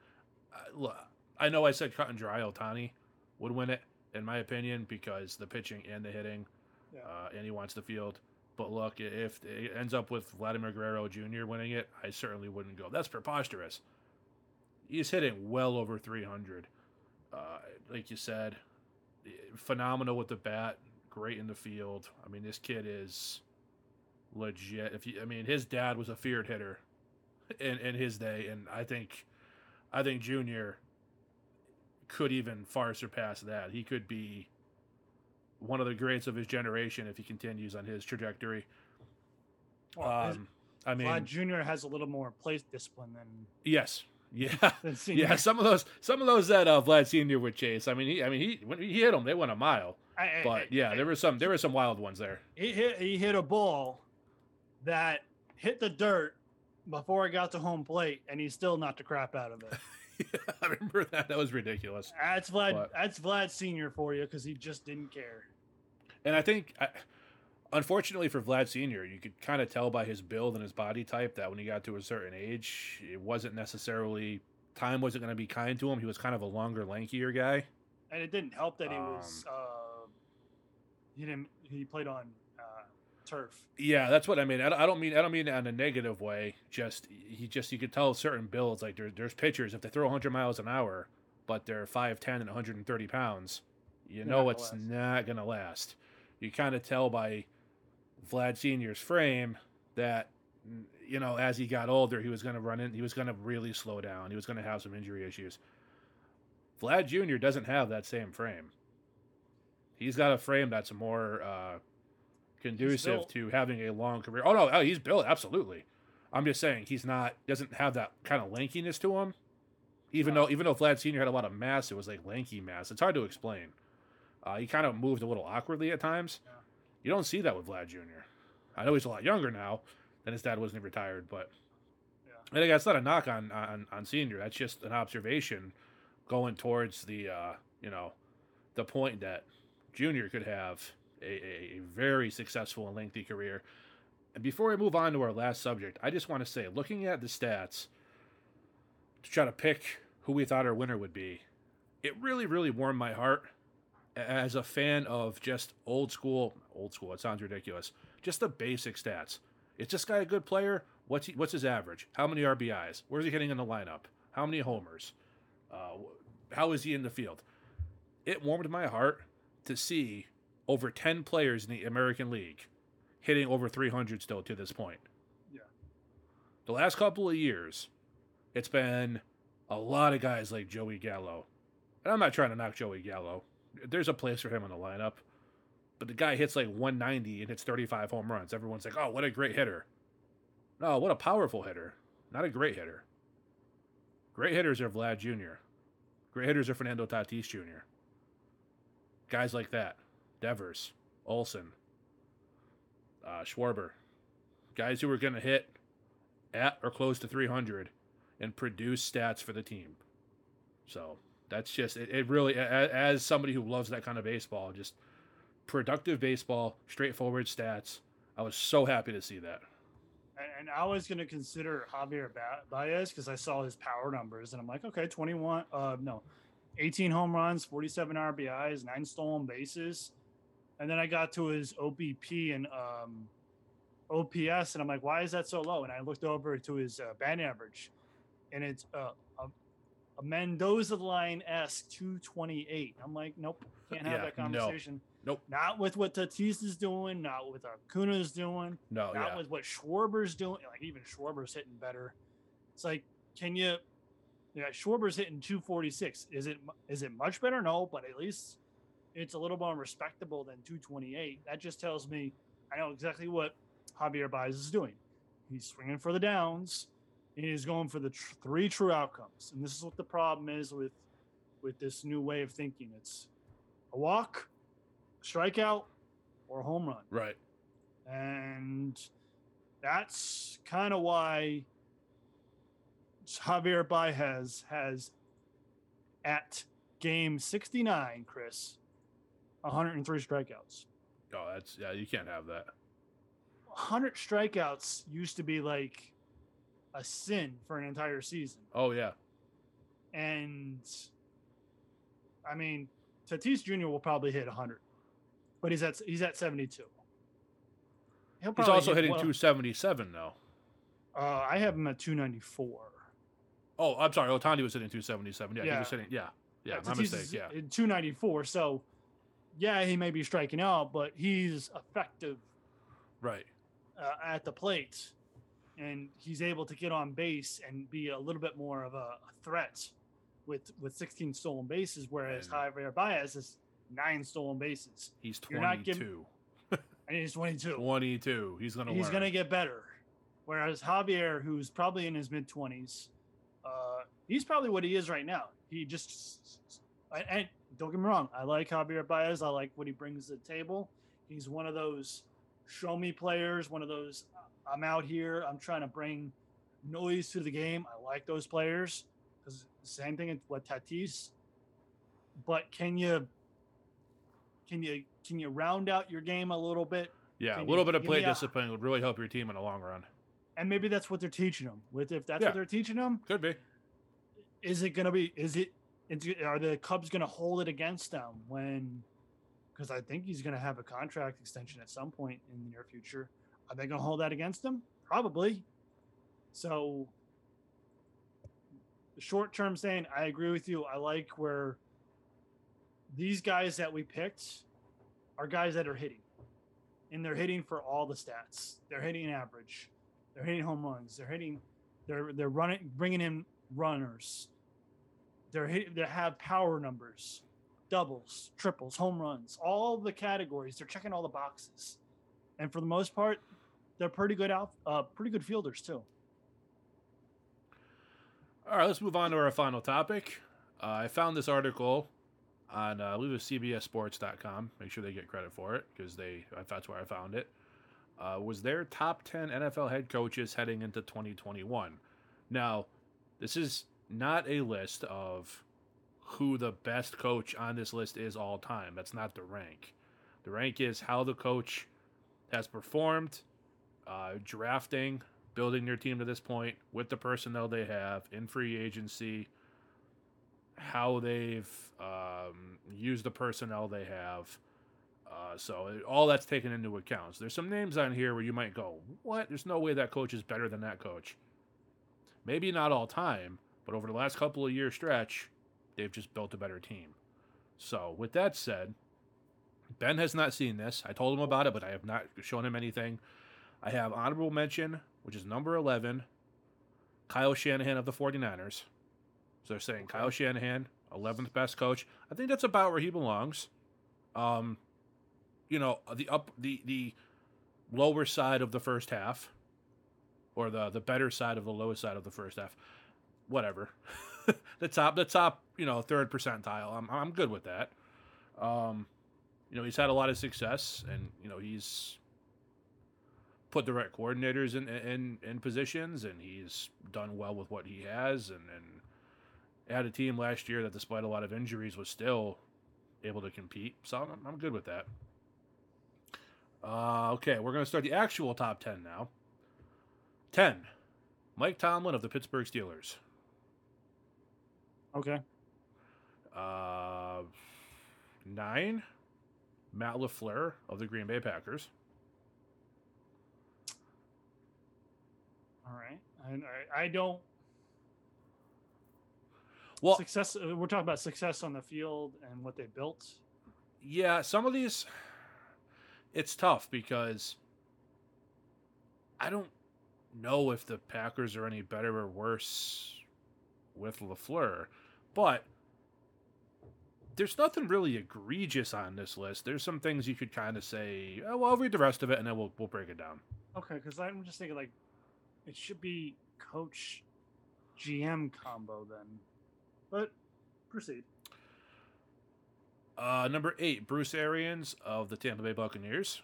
Look, I know I said cut and dry Ohtani would win it in my opinion because the pitching and the hitting, Yeah. uh, and he wants the field. But look, if it ends up with Vladimir Guerrero Jr. winning it, I certainly wouldn't go. That's preposterous. He's hitting well over 300. Uh, like you said, phenomenal with the bat, great in the field. I mean, this kid is legit. If you, I mean, his dad was a feared hitter in in his day, and I think, I think Junior could even far surpass that. He could be one of the greats of his generation if he continues on his trajectory. Well, Um, I mean, Vlad Jr. has a little more plate discipline than yes, <laughs> yeah. <laughs> than Senior. Yeah, some of those, some of those that uh, Vlad Senior would chase. I mean, he, I mean, he when he hit them, they went a mile. I- I- But yeah, there were some, there were some wild ones there. he hit he hit a ball that hit the dirt before it got to home plate, and he still knocked the crap out of it. <laughs> <laughs> I remember that. That was ridiculous. That's Vlad. But- That's Vlad Senior for you because he just didn't care. And I think, I, unfortunately for Vlad Senior, you could kind of tell by his build and his body type that when he got to a certain age, it wasn't necessarily time wasn't going to be kind to him. He was kind of a longer, lankier guy. And it didn't help that he was. Uh, he didn't. He played on turf. Yeah, that's what I mean. I don't, I don't mean I don't mean in a negative way. Just he just you could tell certain builds like there, there's pitchers if they throw 100 miles an hour, but they're 5'10 and 130 pounds, you know not it's last. not gonna last. You kind of tell by Vlad Senior's frame that you know as he got older he was gonna run in. He was gonna really slow down. He was gonna have some injury issues. Vlad Jr. doesn't have that same frame. He's got a frame that's more uh, conducive to having a long career. Oh no, oh, he's built absolutely. I'm just saying he's not doesn't have that kind of lankiness to him. Even No. though even though Vlad Senior had a lot of mass, it was like lanky mass. It's hard to explain. Uh, he kind of moved a little awkwardly at times. Yeah. You don't see that with Vlad Jr. I know he's a lot younger now than his dad was when he retired, but Yeah. and again, it's not a knock on, on on Senior. That's just an observation going towards the uh, you know the point that Junior could have a, a, very successful and lengthy career. And before we move on to our last subject, I just want to say, looking at the stats to try to pick who we thought our winner would be, it really, really warmed my heart as a fan of just old school. Old school. It sounds ridiculous. Just the basic stats. Is this guy a good player? What's he, what's his average? How many RBIs? Where's he hitting in the lineup? How many homers? Uh, how is he in the field? It warmed my heart to see over 10 players in the American League hitting over 300 still to this point. Yeah. The last couple of years, it's been a lot of guys like Joey Gallo. And I'm not trying to knock Joey Gallo. There's a place for him in the lineup. But the guy hits like 190 and hits 35 home runs. Everyone's like, oh, what a great hitter. No, what a powerful hitter. Not a great hitter. Great hitters are Vlad Jr. Great hitters are Fernando Tatis Jr. Guys like that. Devers, Olson, uh, Schwarber. Guys who are going to hit at or close to 300 and produce stats for the team. So that's just, it, it really, as somebody who loves that kind of baseball, just productive baseball, straightforward stats. I was so happy to see that. And, I was going to consider Javier Ba- Baez because I saw his power numbers, and I'm like, okay, 21, uh, no, 18 home runs, 47 RBIs, nine stolen bases, and then I got to his OBP and um, OPS, and I'm like, why is that so low? And I looked over to his uh, batting average, and it's uh, a, a Mendoza line S 228. I'm like, nope, can't have Yeah, that no. conversation. Nope. Not with what Tatis is doing, not with Acuna's doing No, not yeah. with what Schwarber's doing. Like even Schwarber's hitting better. It's like, can you? Yeah, Schwarber's hitting 246. Is it is it much better? No, but at least it's a little more respectable than 228. That just tells me I know exactly what Javier Baez is doing. He's swinging for the downs. And he's going for the tr- three true outcomes. And this is what the problem is with with this new way of thinking. It's a walk, strikeout, or a home run Right. and that's kind of why Javier Baez has at game 69, Chris, 103 strikeouts. Oh, that's, yeah, you can't have that. 100 strikeouts used to be like a sin for an entire season. Oh, yeah. and I mean, Tatis Jr. will probably hit 100, but he's at he's at 72. He'll He's also hit hitting well- 277 though. Uh, I have him at 294. Oh, I'm sorry. Ohtani was hitting 277. Yeah, he Yeah. was hitting. Yeah, yeah, my Tatis mistake. Yeah, 294. So, yeah, he may be striking out, but he's effective right. uh, at the plate, and he's able to get on base and be a little bit more of a, a threat with with 16 stolen bases, whereas And- Javier Baez is nine stolen bases, He's You're not giving- 22. <laughs> and he's 22. 22. He's gonna. he's learn. going to get better. Whereas Javier, who's probably in his mid 20s, uh, he's probably what he is right now. He just, and don't get me wrong, I like Javier Baez. I like what he brings to the table. He's one of those show me players, one of those I'm out here, I'm trying to bring noise to the game. I like those players because same thing with Tatis. But can you can you can you round out your game a little bit Yeah, a little you bit of play me a- discipline would really help your team in the long run. and maybe that's what they're teaching them. With if that's Yeah. what they're teaching them, Could be. is it gonna be? Is it? Is it are the Cubs gonna hold it against them when? Because I think he's gonna have a contract extension at some point in the near future. Are they gonna hold that against him? Probably. So, the short term saying, I agree with you. I like where these guys that we picked are guys that are hitting, and they're hitting for all the stats. They're hitting average. They're hitting home runs. They're hitting. They're they're running, bringing in runners. They're hit, they have power numbers, doubles, triples, home runs, all the categories. They're checking all the boxes, and for the most part, they're pretty good out, uh, pretty good fielders too. All right, let's move on to our final topic. Uh, I found this article on, uh, I believe it was CBSSports.com. Make sure they get credit for it because they that's where I found it. Uh, was their top 10 NFL head coaches heading into 2021. Now, this is not a list of who the best coach on this list is all time. That's not the rank. The rank is how the coach has performed, uh, drafting, building their team to this point with the personnel they have in free agency, how they've um, used the personnel they have. Uh, so it- all that's taken into account. So there's some names on here where you might go, "What? There's no way that coach is better than that coach." Maybe not all time, but over the last couple of year stretch, they've just built a better team. So with that said, Ben has not seen this. I told him about it, but I have not shown him anything. I have honorable mention, which is number 11, Kyle Shanahan of the 49ers. So they're saying. Kyle Shanahan, 11th best coach. I think that's about where he belongs. Um, you know, the up the the lower side of the first half or the the better side of the lowest side of the first half. Whatever. <laughs> the top the top, you know, third percentile. I'm I'm good with that. Um, you know, he's had a lot of success and you know, he's put the right coordinators in in, in positions, and he's done well with what he has, and, and had a team last year that, despite a lot of injuries, was still able to compete. So I'm, I'm good with that. Uh, okay, we're going to start the actual top 10 now. 10. Mike Tomlin of the Pittsburgh Steelers. Okay. Uh, 9. Matt LaFleur of the Green Bay Packers. All right. I, I don't Well, success. uh, We're talking about success on the field and what they built. Yeah, some of these it's tough because I don't know if the Packers are any better or worse with LaFleur, but there's nothing really egregious on this list. There's some things you could kind of say, oh, well, I'll read the rest of it and then we'll we'll break it down. Okay, because I'm just thinking like it should be coach GM combo then. But proceed. Uh, number eight, Bruce Arians of the Tampa Bay Buccaneers.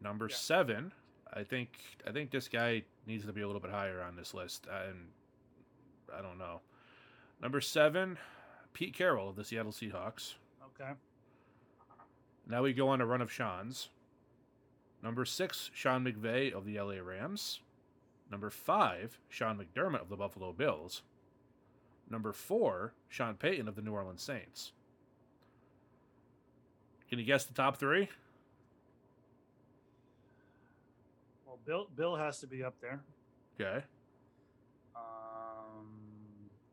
Number Yeah. seven, I think I think this guy needs to be a little bit higher on this list, and I don't know. Number seven, Pete Carroll of the Seattle Seahawks. Okay. Now we go on a run of Sean's. Number six, Sean McVay of the LA Rams. Number five, Sean McDermott of the Buffalo Bills. Number four, Sean Payton of the New Orleans Saints. Can you guess the top three? Well, Bill Bill has to be up there. Okay.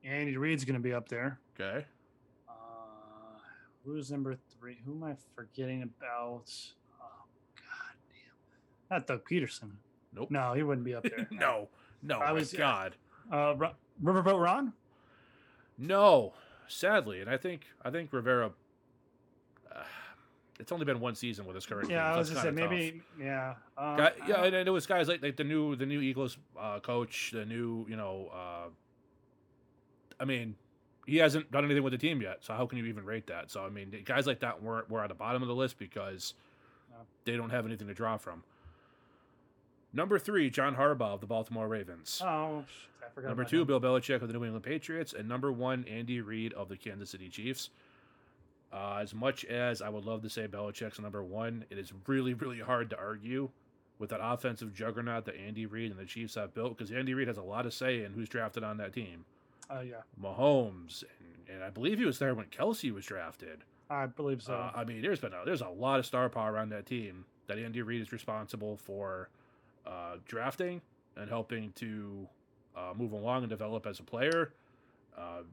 Andy Reid's going to be up there. Okay. Uh, who's number three? Who am I forgetting about? Oh God damn! Not Doug Pederson. Nope. No, he wouldn't be up there. <laughs> no. No. I was- God. Uh, Ro- Riverboat Ron. No. Sadly, and I think I think Rivera. Uh, it's only been one season with his current team. Yeah, I was it's gonna say tough. maybe. Yeah. Um, Guy, yeah, and, and it was guys like like the new the new Eagles uh, coach, the new you know. I mean, he hasn't done anything with the team yet, so how can you even rate that? So I mean, guys like that were were at the bottom of the list because they don't have anything to draw from. Number three, John Harbaugh of the Baltimore Ravens. Oh, I forgot. Number two, him. Bill Belichick of the New England Patriots, and number one, Andy Reid of the Kansas City Chiefs. Uh, as much as I would love to say Belichick's number one, it is really, really hard to argue with that offensive juggernaut that Andy Reid and the Chiefs have built because Andy Reid has a lot of say in who's drafted on that team. Uh, yeah, Mahomes, and, and I believe he was there when Kelce was drafted. I believe so. Uh, I mean, there's been a, there's a lot of star power around that team that Andy Reid is responsible for uh, drafting and helping to uh, move along and develop as a player. Uh,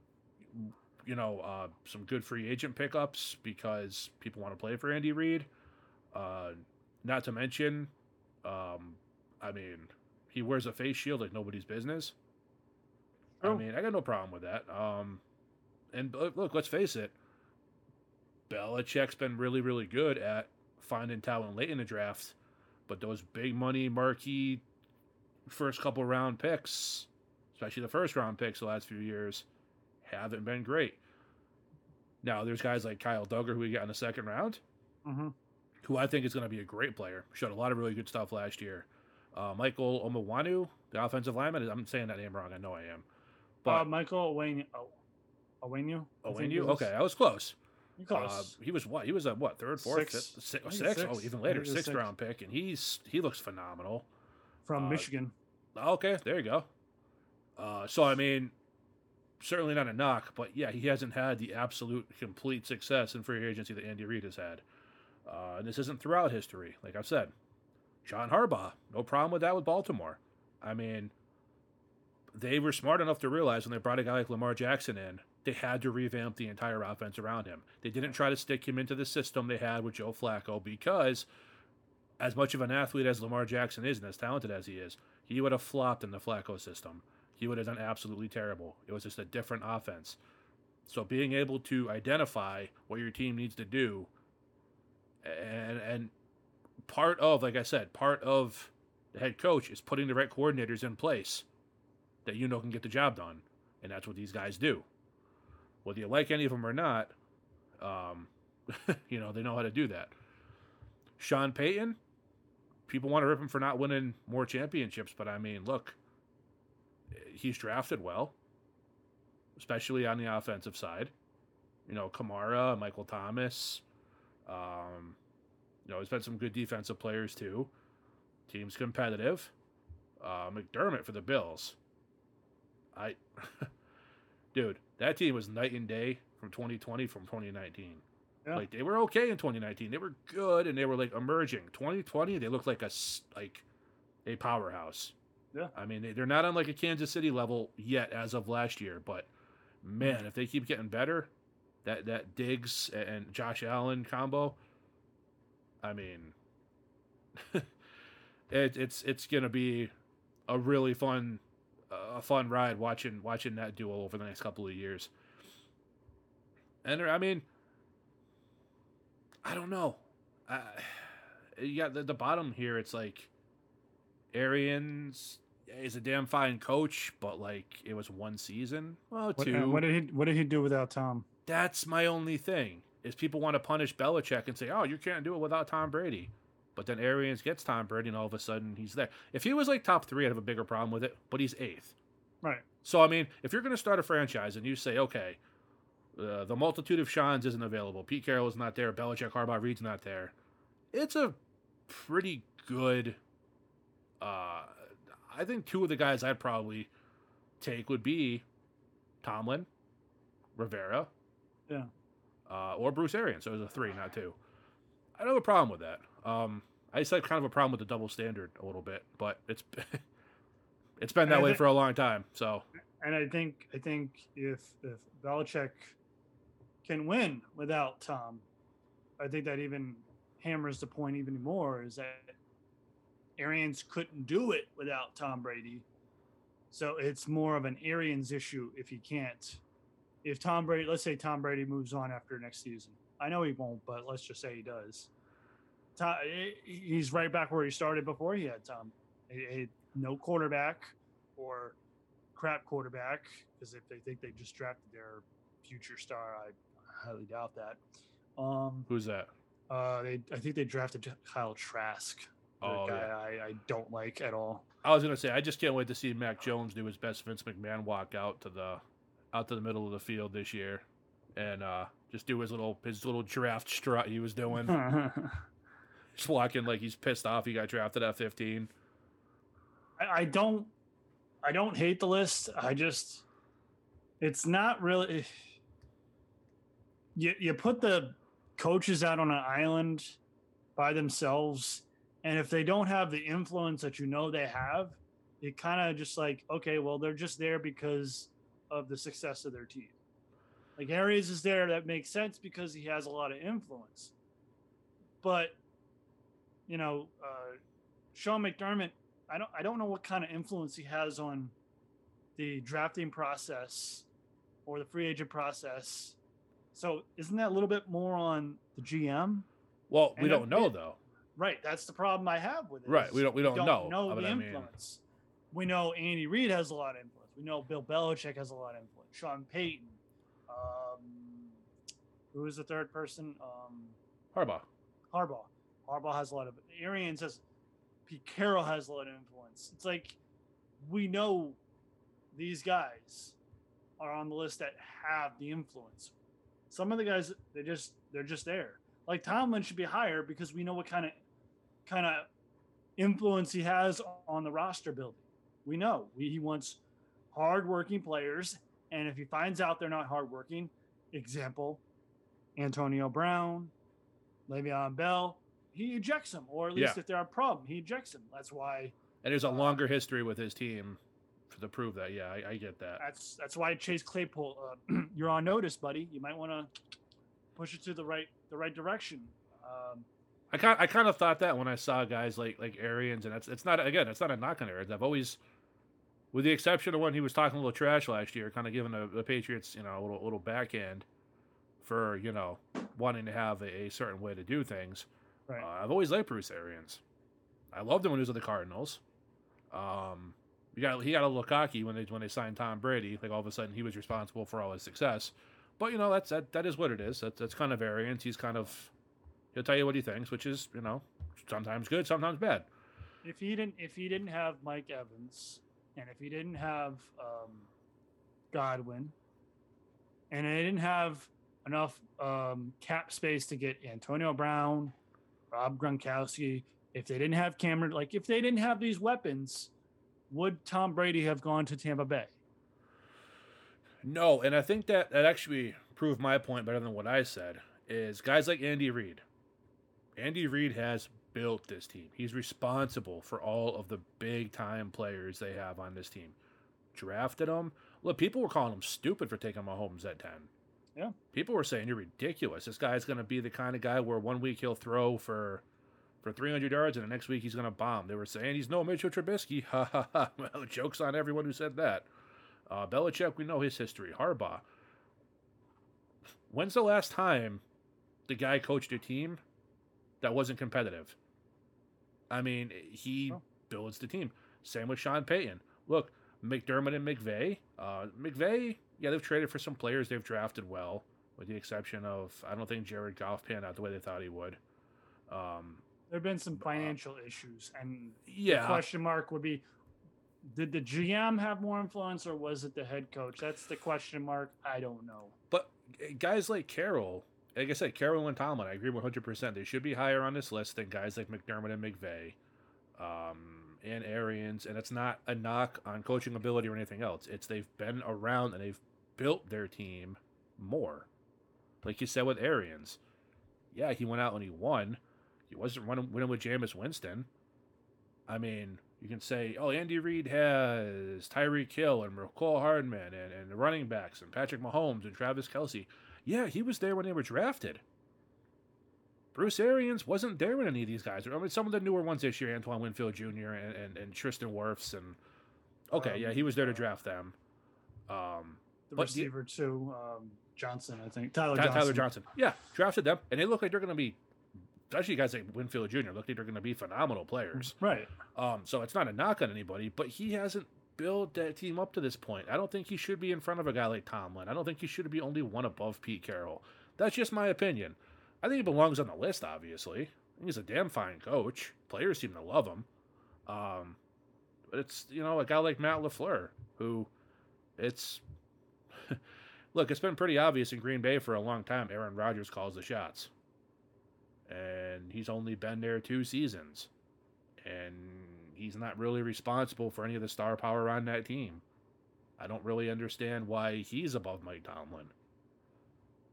you know, uh, some good free agent pickups because people want to play for Andy Reid. Uh, not to mention, um, I mean, he wears a face shield like nobody's business. I mean, I got no problem with that. Um, and look, look, let's face it, Belichick's been really, really good at finding talent late in the draft, but those big money, marquee first couple round picks, especially the first round picks the last few years, haven't been great. Now, there's guys like Kyle Dugger who we got in the second round, hmm who I think is going to be a great player. Showed a lot of really good stuff last year. Uh, Michael Omawanu, the offensive lineman, I'm saying that name wrong. I know I am. Uh, Michael Wayne. Oh, Owenu. Owenu, okay, I was close. You Uh, he was what? He was a what? Third, fourth, Six. fifth, six, six? six. Oh, even later, think it was sixth six. round pick, and he's he looks phenomenal. from uh, Michigan. Okay, there you go. Uh, so I mean, certainly not a knock, but yeah, he hasn't had the absolute complete success in free agency that Andy Reid has had. Uh, and this isn't throughout history, like I've said. John Harbaugh, no problem with that with Baltimore. I mean, they were smart enough to realize when they brought a guy like Lamar Jackson in, they had to revamp the entire offense around him. They didn't try to stick him into the system they had with Joe Flacco because, as much of an athlete as Lamar Jackson is and as talented as he is, he would have flopped in the Flacco system. He would have done absolutely terrible. It was just a different offense. So being able to identify what your team needs to do, and and part of, like I said, part of the head coach is putting the right coordinators in place that you know can get the job done, and that's what these guys do. Whether you like any of them or not, um, <laughs> you know they know how to do that. Sean Payton, people want to rip him for not winning more championships, but I mean, look, he's drafted well, especially on the offensive side. You know, Kamara, Michael Thomas. Um, you know, he's been some good defensive players too. Team's competitive. Uh, McDermott for the Bills. I, <laughs> dude, that team was night and day from 2020 from 2019. Yeah. Like they were okay in 2019. They were good and they were like emerging. 2020, they looked like a like a powerhouse. Yeah. I mean, they, they're not on like a Kansas City level yet as of last year, but man, if they keep getting better, that that Diggs and Josh Allen combo, I mean, <laughs> it, it's it's gonna be a really fun a fun ride watching watching that duo over the next couple of years. And I mean, I don't know. I, you got the, the bottom here. It's like Arians is a damn fine coach, but like it was one season. Well, What, two. what did he What did he do without Tom? That's my only thing. Is people want to punish Belichick and say, "Oh, you can't do it without Tom Brady." But then Arians gets Tom Brady, and all of a sudden he's there. If he was like top three, I'd have a bigger problem with it. But he's eighth. Right. So I mean, if you're going to start a franchise and you say, okay, uh, the multitude of Sean's isn't available, Pete Carroll is not there, Belichick, Harbaugh, Reid's not there, it's a pretty good. Uh, I think two of the guys I'd probably take would be Tomlin, Rivera, Yeah. uh, or Bruce Arians. So it was a three, not two. I don't have a problem with that. Um, I just have kind of a problem with the double standard a little bit, but it's <laughs> it's been that I way thi- for a long time. So And I think I think if if Belichick can win without Tom, I think that even hammers the point even more is that Arians couldn't do it without Tom Brady. So it's more of an Arians issue if he can't. If Tom Brady, let's say Tom Brady moves on after next season, I know he won't, but let's just say he does. Tom, he's right back where he started before he had Tom. A, a- no quarterback or crap quarterback because if they think they just drafted their future star, I highly doubt that. Um, who's that? uh, they I think they drafted Kyle Trask, a Oh, guy yeah. I, I don't like at all. I was gonna say I just can't wait to see Mac Jones do his best Vince McMahon walk out to the out to the middle of the field this year, and uh, just do his little his little draft strut he was doing, <laughs> just walking like he's pissed off he got drafted at fifteen. I, I don't I don't hate the list. I just it's not really you you put the coaches out on an island by themselves and if they don't have the influence that you know they have, it kind of just like okay, well they're just there because of the success of their team. Like Arias is there that makes sense because he has a lot of influence. But you know, uh Sean McDermott I don't I don't know what kind of influence he has on the drafting process or the free agent process. So isn't that a little bit more on the GM? Well, we And don't it- know though. Right, that's the problem I have with it. Right, is we don't we don't, know. know the I mean, influence. We know Andy Reid has a lot of influence. We know Bill Belichick has a lot of influence. Sean Payton. Um, who is the third person? Um, Harbaugh. Harbaugh. Harbaugh has a lot of Arians has Pete Carroll has a lot of influence. It's like we know these guys are on the list that have the influence. Some of the guys they just they're just there. Like Tomlin should be higher because we know what kind of kind of influence he has on the roster building. We know we, he wants hardworking players, and if he finds out they're not hardworking, example, Antonio Brown, Le'Veon Bell, he ejects them, or at least Yeah. if they're a problem, he ejects them. That's why And there's a longer history with his team to prove that. Yeah, I, I get that. that's that's why Chase Claypool, uh, <clears throat> you're on notice, buddy. You might want to push it to the right the right direction. Um, I kind I kind of thought that when I saw guys like like Arians, and it's it's not again it's not a knock on Arians. I've always, with the exception of when he was talking a little trash last year, kind of giving the, the Patriots you know a little little backhand for you know wanting to have a, a certain way to do things. Right. Uh, I've always liked Bruce Arians. I loved him when he was with the Cardinals. Um, he got he got a little cocky when they when they signed Tom Brady. Like all of a sudden he was responsible for all his success. But you know that's that that is what it is. That's that's kind of Arians. He's kind of he'll tell you what he thinks, which is you know sometimes good, sometimes bad. if he didn't if he didn't have Mike Evans and if he didn't have um, Godwin and they didn't have enough um, cap space to get Antonio Brown, Rob Gronkowski, if they didn't have Cameron, like if they didn't have these weapons, would Tom Brady have gone to Tampa Bay? No, and I think that that actually proved my point better than what I said. Is guys like Andy Reid. Andy Reid has built this team. He's responsible for all of the big time players they have on this team. Drafted them. Look, people were calling him stupid for taking Mahomes at ten. Yeah. People were saying you're ridiculous. This guy's going to be the kind of guy where one week he'll throw for for 300 yards and the next week he's going to bomb. They were saying he's no Mitchell Trubisky. <laughs> Ha ha ha. Well, joke's on everyone who said that. Uh, Belichick, we know his history. Harbaugh. When's the last time the guy coached a team that wasn't competitive? I mean, he Oh. builds the team. Same with Sean Payton. Look, McDermott and McVay. Uh, McVay, yeah, they've traded for some players they've drafted well, with the exception of I don't think Jared Goff panned out the way they thought he would. Um, There have been some financial issues, and the yeah, question mark would be did the GM have more influence or was it the head coach? That's the question mark. I don't know. But guys like Carroll, like I said, Carroll and Tomlin, I agree 100%. They should be higher on this list than guys like McDermott and McVay um, and Arians. And it's not a knock on coaching ability or anything else. It's they've been around and they've built their team more. Like you said with Arians. Yeah, he went out and he won. He wasn't running, winning with Jameis Winston. I mean, you can say, oh, Andy Reid has Tyreek Hill and Mecole Hardman and, and the running backs and Patrick Mahomes and Travis Kelce. Yeah, he was there when they were drafted. Bruce Arians wasn't there when any of these guys were. I mean, some of the newer ones this year, Antoine Winfield Jr. and, and, and Tristan Wirfs. And okay, um, yeah, he was there to draft them. Um, the receiver, the, too, um, Johnson, I think. Tyler Johnson. Tyler Johnson. Yeah, drafted them. And they look like they're going to be especially guys like Winfield Jr. look like they're going to be phenomenal players. Right. Um, so it's not a knock on anybody, but he hasn't built that team up to this point. I don't think he should be in front of a guy like Tomlin. I don't think he should be only one above Pete Carroll. That's just my opinion. I think he belongs on the list, obviously. he's a damn fine coach. Players seem to love him. Um, but it's, you know, a guy like Matt LaFleur, who it's. <laughs> look, it's been pretty obvious in Green Bay for a long time. Aaron Rodgers calls the shots and he's only been there two seasons. And he's not really responsible for any of the star power on that team. I don't really understand why he's above Mike Tomlin.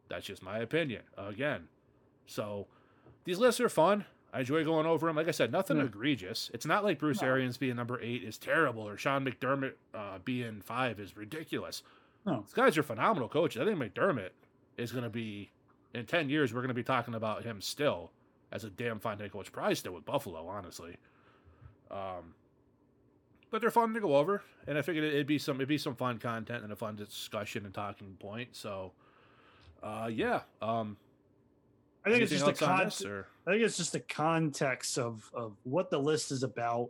That's just my opinion. Again. So these lists are fun. I enjoy going over them. Like I said, nothing mm. egregious. It's not like Bruce no. Arians being number eight is terrible or Sean McDermott uh, being five is ridiculous. No. These guys are phenomenal coaches. I think McDermott is going to be in 10 years, we're going to be talking about him still as a damn fine head coach. Probably still with Buffalo, honestly. Um, but they're fun to go over, and I figured it'd be some it'd be some fun content and a fun discussion and talking point. So, uh, yeah. Um, I think it's just a con- I think it's just the context of of what the list is about.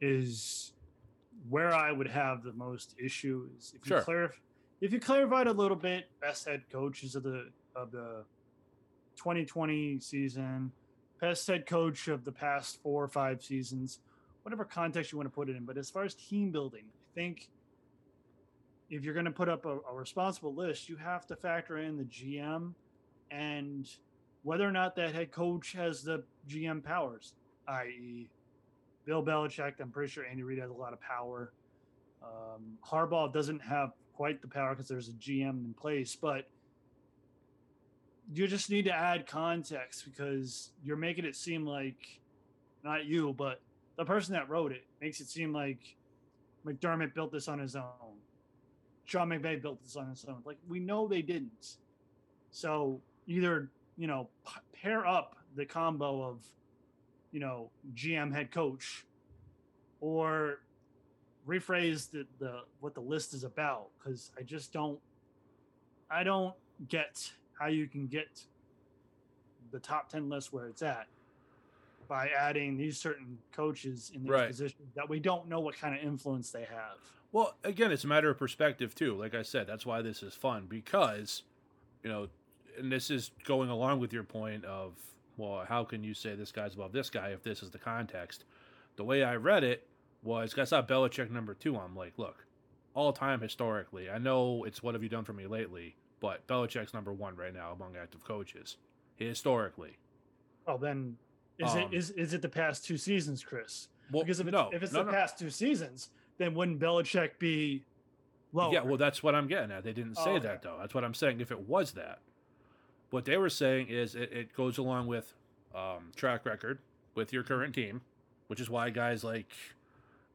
Is where I would have the most issues. If you sure. clarify, if you clarified a little bit, best head coaches of the of the 2020 season, best head coach of the past four or five seasons, whatever context you want to put it in. But as far as team building, I think if you're going to put up a, a responsible list, you have to factor in the GM and whether or not that head coach has the GM powers, i.e., Bill Belichick. I'm pretty sure Andy Reid has a lot of power. Um, Harbaugh doesn't have quite the power because there's a GM in place, but you just need to add context because you're making it seem like not you, but the person that wrote it makes it seem like McDermott built this on his own. Sean McVay built this on his own. Like we know they didn't. So either you know pair up the combo of you know GM head coach, or rephrase the, the what the list is about because I just don't I don't get how you can get the top 10 list where it's at by adding these certain coaches in these right. positions that we don't know what kind of influence they have. Well, again, it's a matter of perspective too. Like I said, that's why this is fun because, you know, and this is going along with your point of, well, how can you say this guy's above this guy if this is the context? The way I read it was, I saw Belichick number two. I'm like, look, all time historically, I know it's what have you done for me lately, but Belichick's number one right now among active coaches historically. Well, then is um, it is is it the past two seasons, Chris? Well, because if it's, no, if it's no, the no. past two seasons, then wouldn't Belichick be lower? Yeah, well, that's what I'm getting at. They didn't say oh, okay. that though. That's what I'm saying. If it was that, what they were saying is it, it goes along with um, track record with your current team, which is why guys like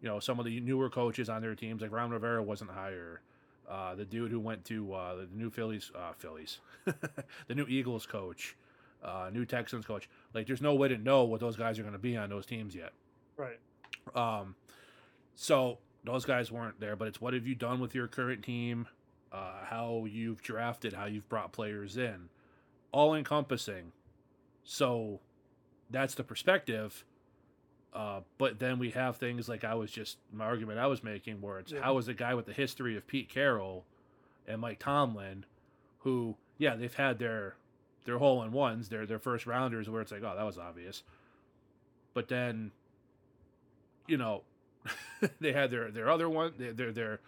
you know some of the newer coaches on their teams, like Ron Rivera, wasn't higher. Uh, the dude who went to uh, the new Phillies, uh, Phillies, <laughs> the new Eagles coach, uh, new Texans coach. Like, there's no way to know what those guys are going to be on those teams yet. Right. Um, so those guys weren't there, but it's what have you done with your current team, uh, how you've drafted, how you've brought players in, all encompassing. So that's the perspective. Uh, but then we have things like I was just my argument I was making, where it's yeah. how is a guy with the history of Pete Carroll and Mike Tomlin, who yeah they've had their their hole in ones, their their first rounders, where it's like oh that was obvious, but then you know <laughs> they had their their other one their their their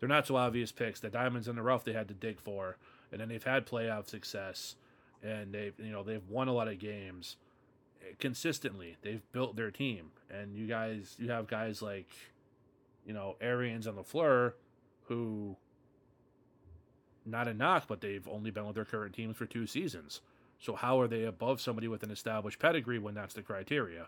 they're not so obvious picks, the diamonds in the rough they had to dig for, and then they've had playoff success, and they've you know they've won a lot of games consistently. They've built their team, and you guys, you have guys like, you know, Arians and LaFleur, who not a knock, but they've only been with their current teams for two seasons. So how are they above somebody with an established pedigree when that's the criteria?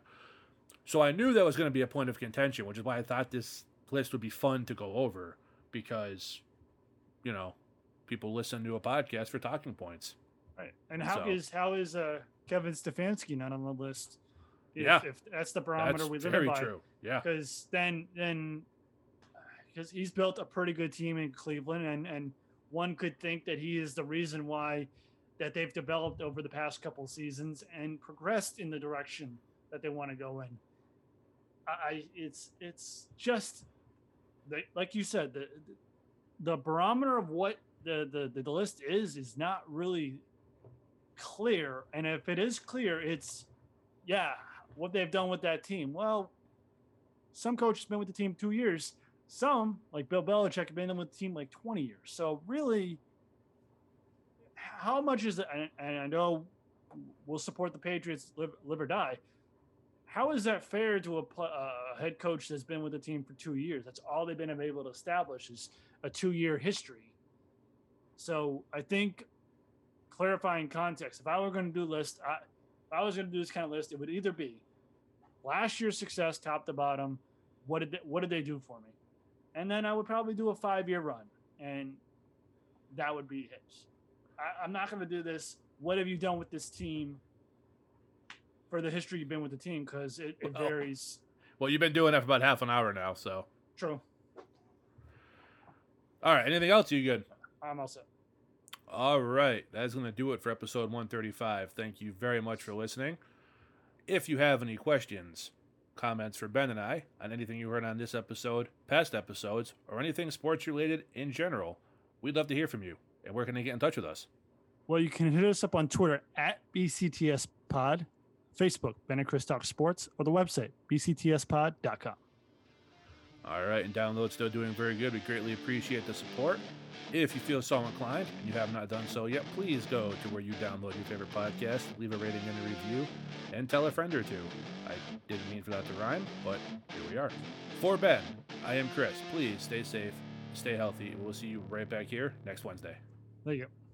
So I knew that was going to be a point of contention, which is why I thought this list would be fun to go over because, you know, people listen to a podcast for talking points. Right. And how So- is how is uh, Kevin Stefanski not on the list? If, Yeah. if that's the barometer That's we live very by. true. Yeah. because then then because he's built a pretty good team in Cleveland, and and one could think that he is the reason why that they've developed over the past couple seasons and progressed in the direction that they want to go in. I, it's it's just like you said the the barometer of what the, the the list is is not really clear, and if it is clear, it's yeah what they've done with that team. Well, some coaches been with the team two years. Some, like Bill Belichick, have been with the team like 20 years. So really, how much is it? And, and I know we'll support the Patriots, live, live or die. How is that fair to a, a head coach that's been with the team for two years? That's all they've been able to establish is a two-year history. So I think clarifying context. If I were going to do a list, I, if I was going to do this kind of list, it would either be last year's success, top to bottom. What did they, what did they do for me? And then I would probably do a five year run, and that would be it. I, I'm not going to do this. What have you done with this team for the history you've been with the team? Because it, it Well- varies. Well, you've been doing that for about half an hour now, so. True. All right. Anything else? You good? I'm all set. All right. That's going to do it for episode 135. Thank you very much for listening. If you have any questions, comments for Ben and I on anything you heard on this episode, past episodes, or anything sports related in general, we'd love to hear from you. And where can they get in touch with us? Well, you can hit us up on Twitter at BCTS Pod, Facebook, Ben and Chris Talk Sports, or the website, bctspod.com. All right, and download still doing very good. We greatly appreciate the support. If you feel so inclined and you have not done so yet, please go to where you download your favorite podcast, leave a rating and a review, and tell a friend or two. I didn't mean for that to rhyme, but here we are. For Ben, I am Chris. Please stay safe, stay healthy, and we'll see you right back here next Wednesday. There you go.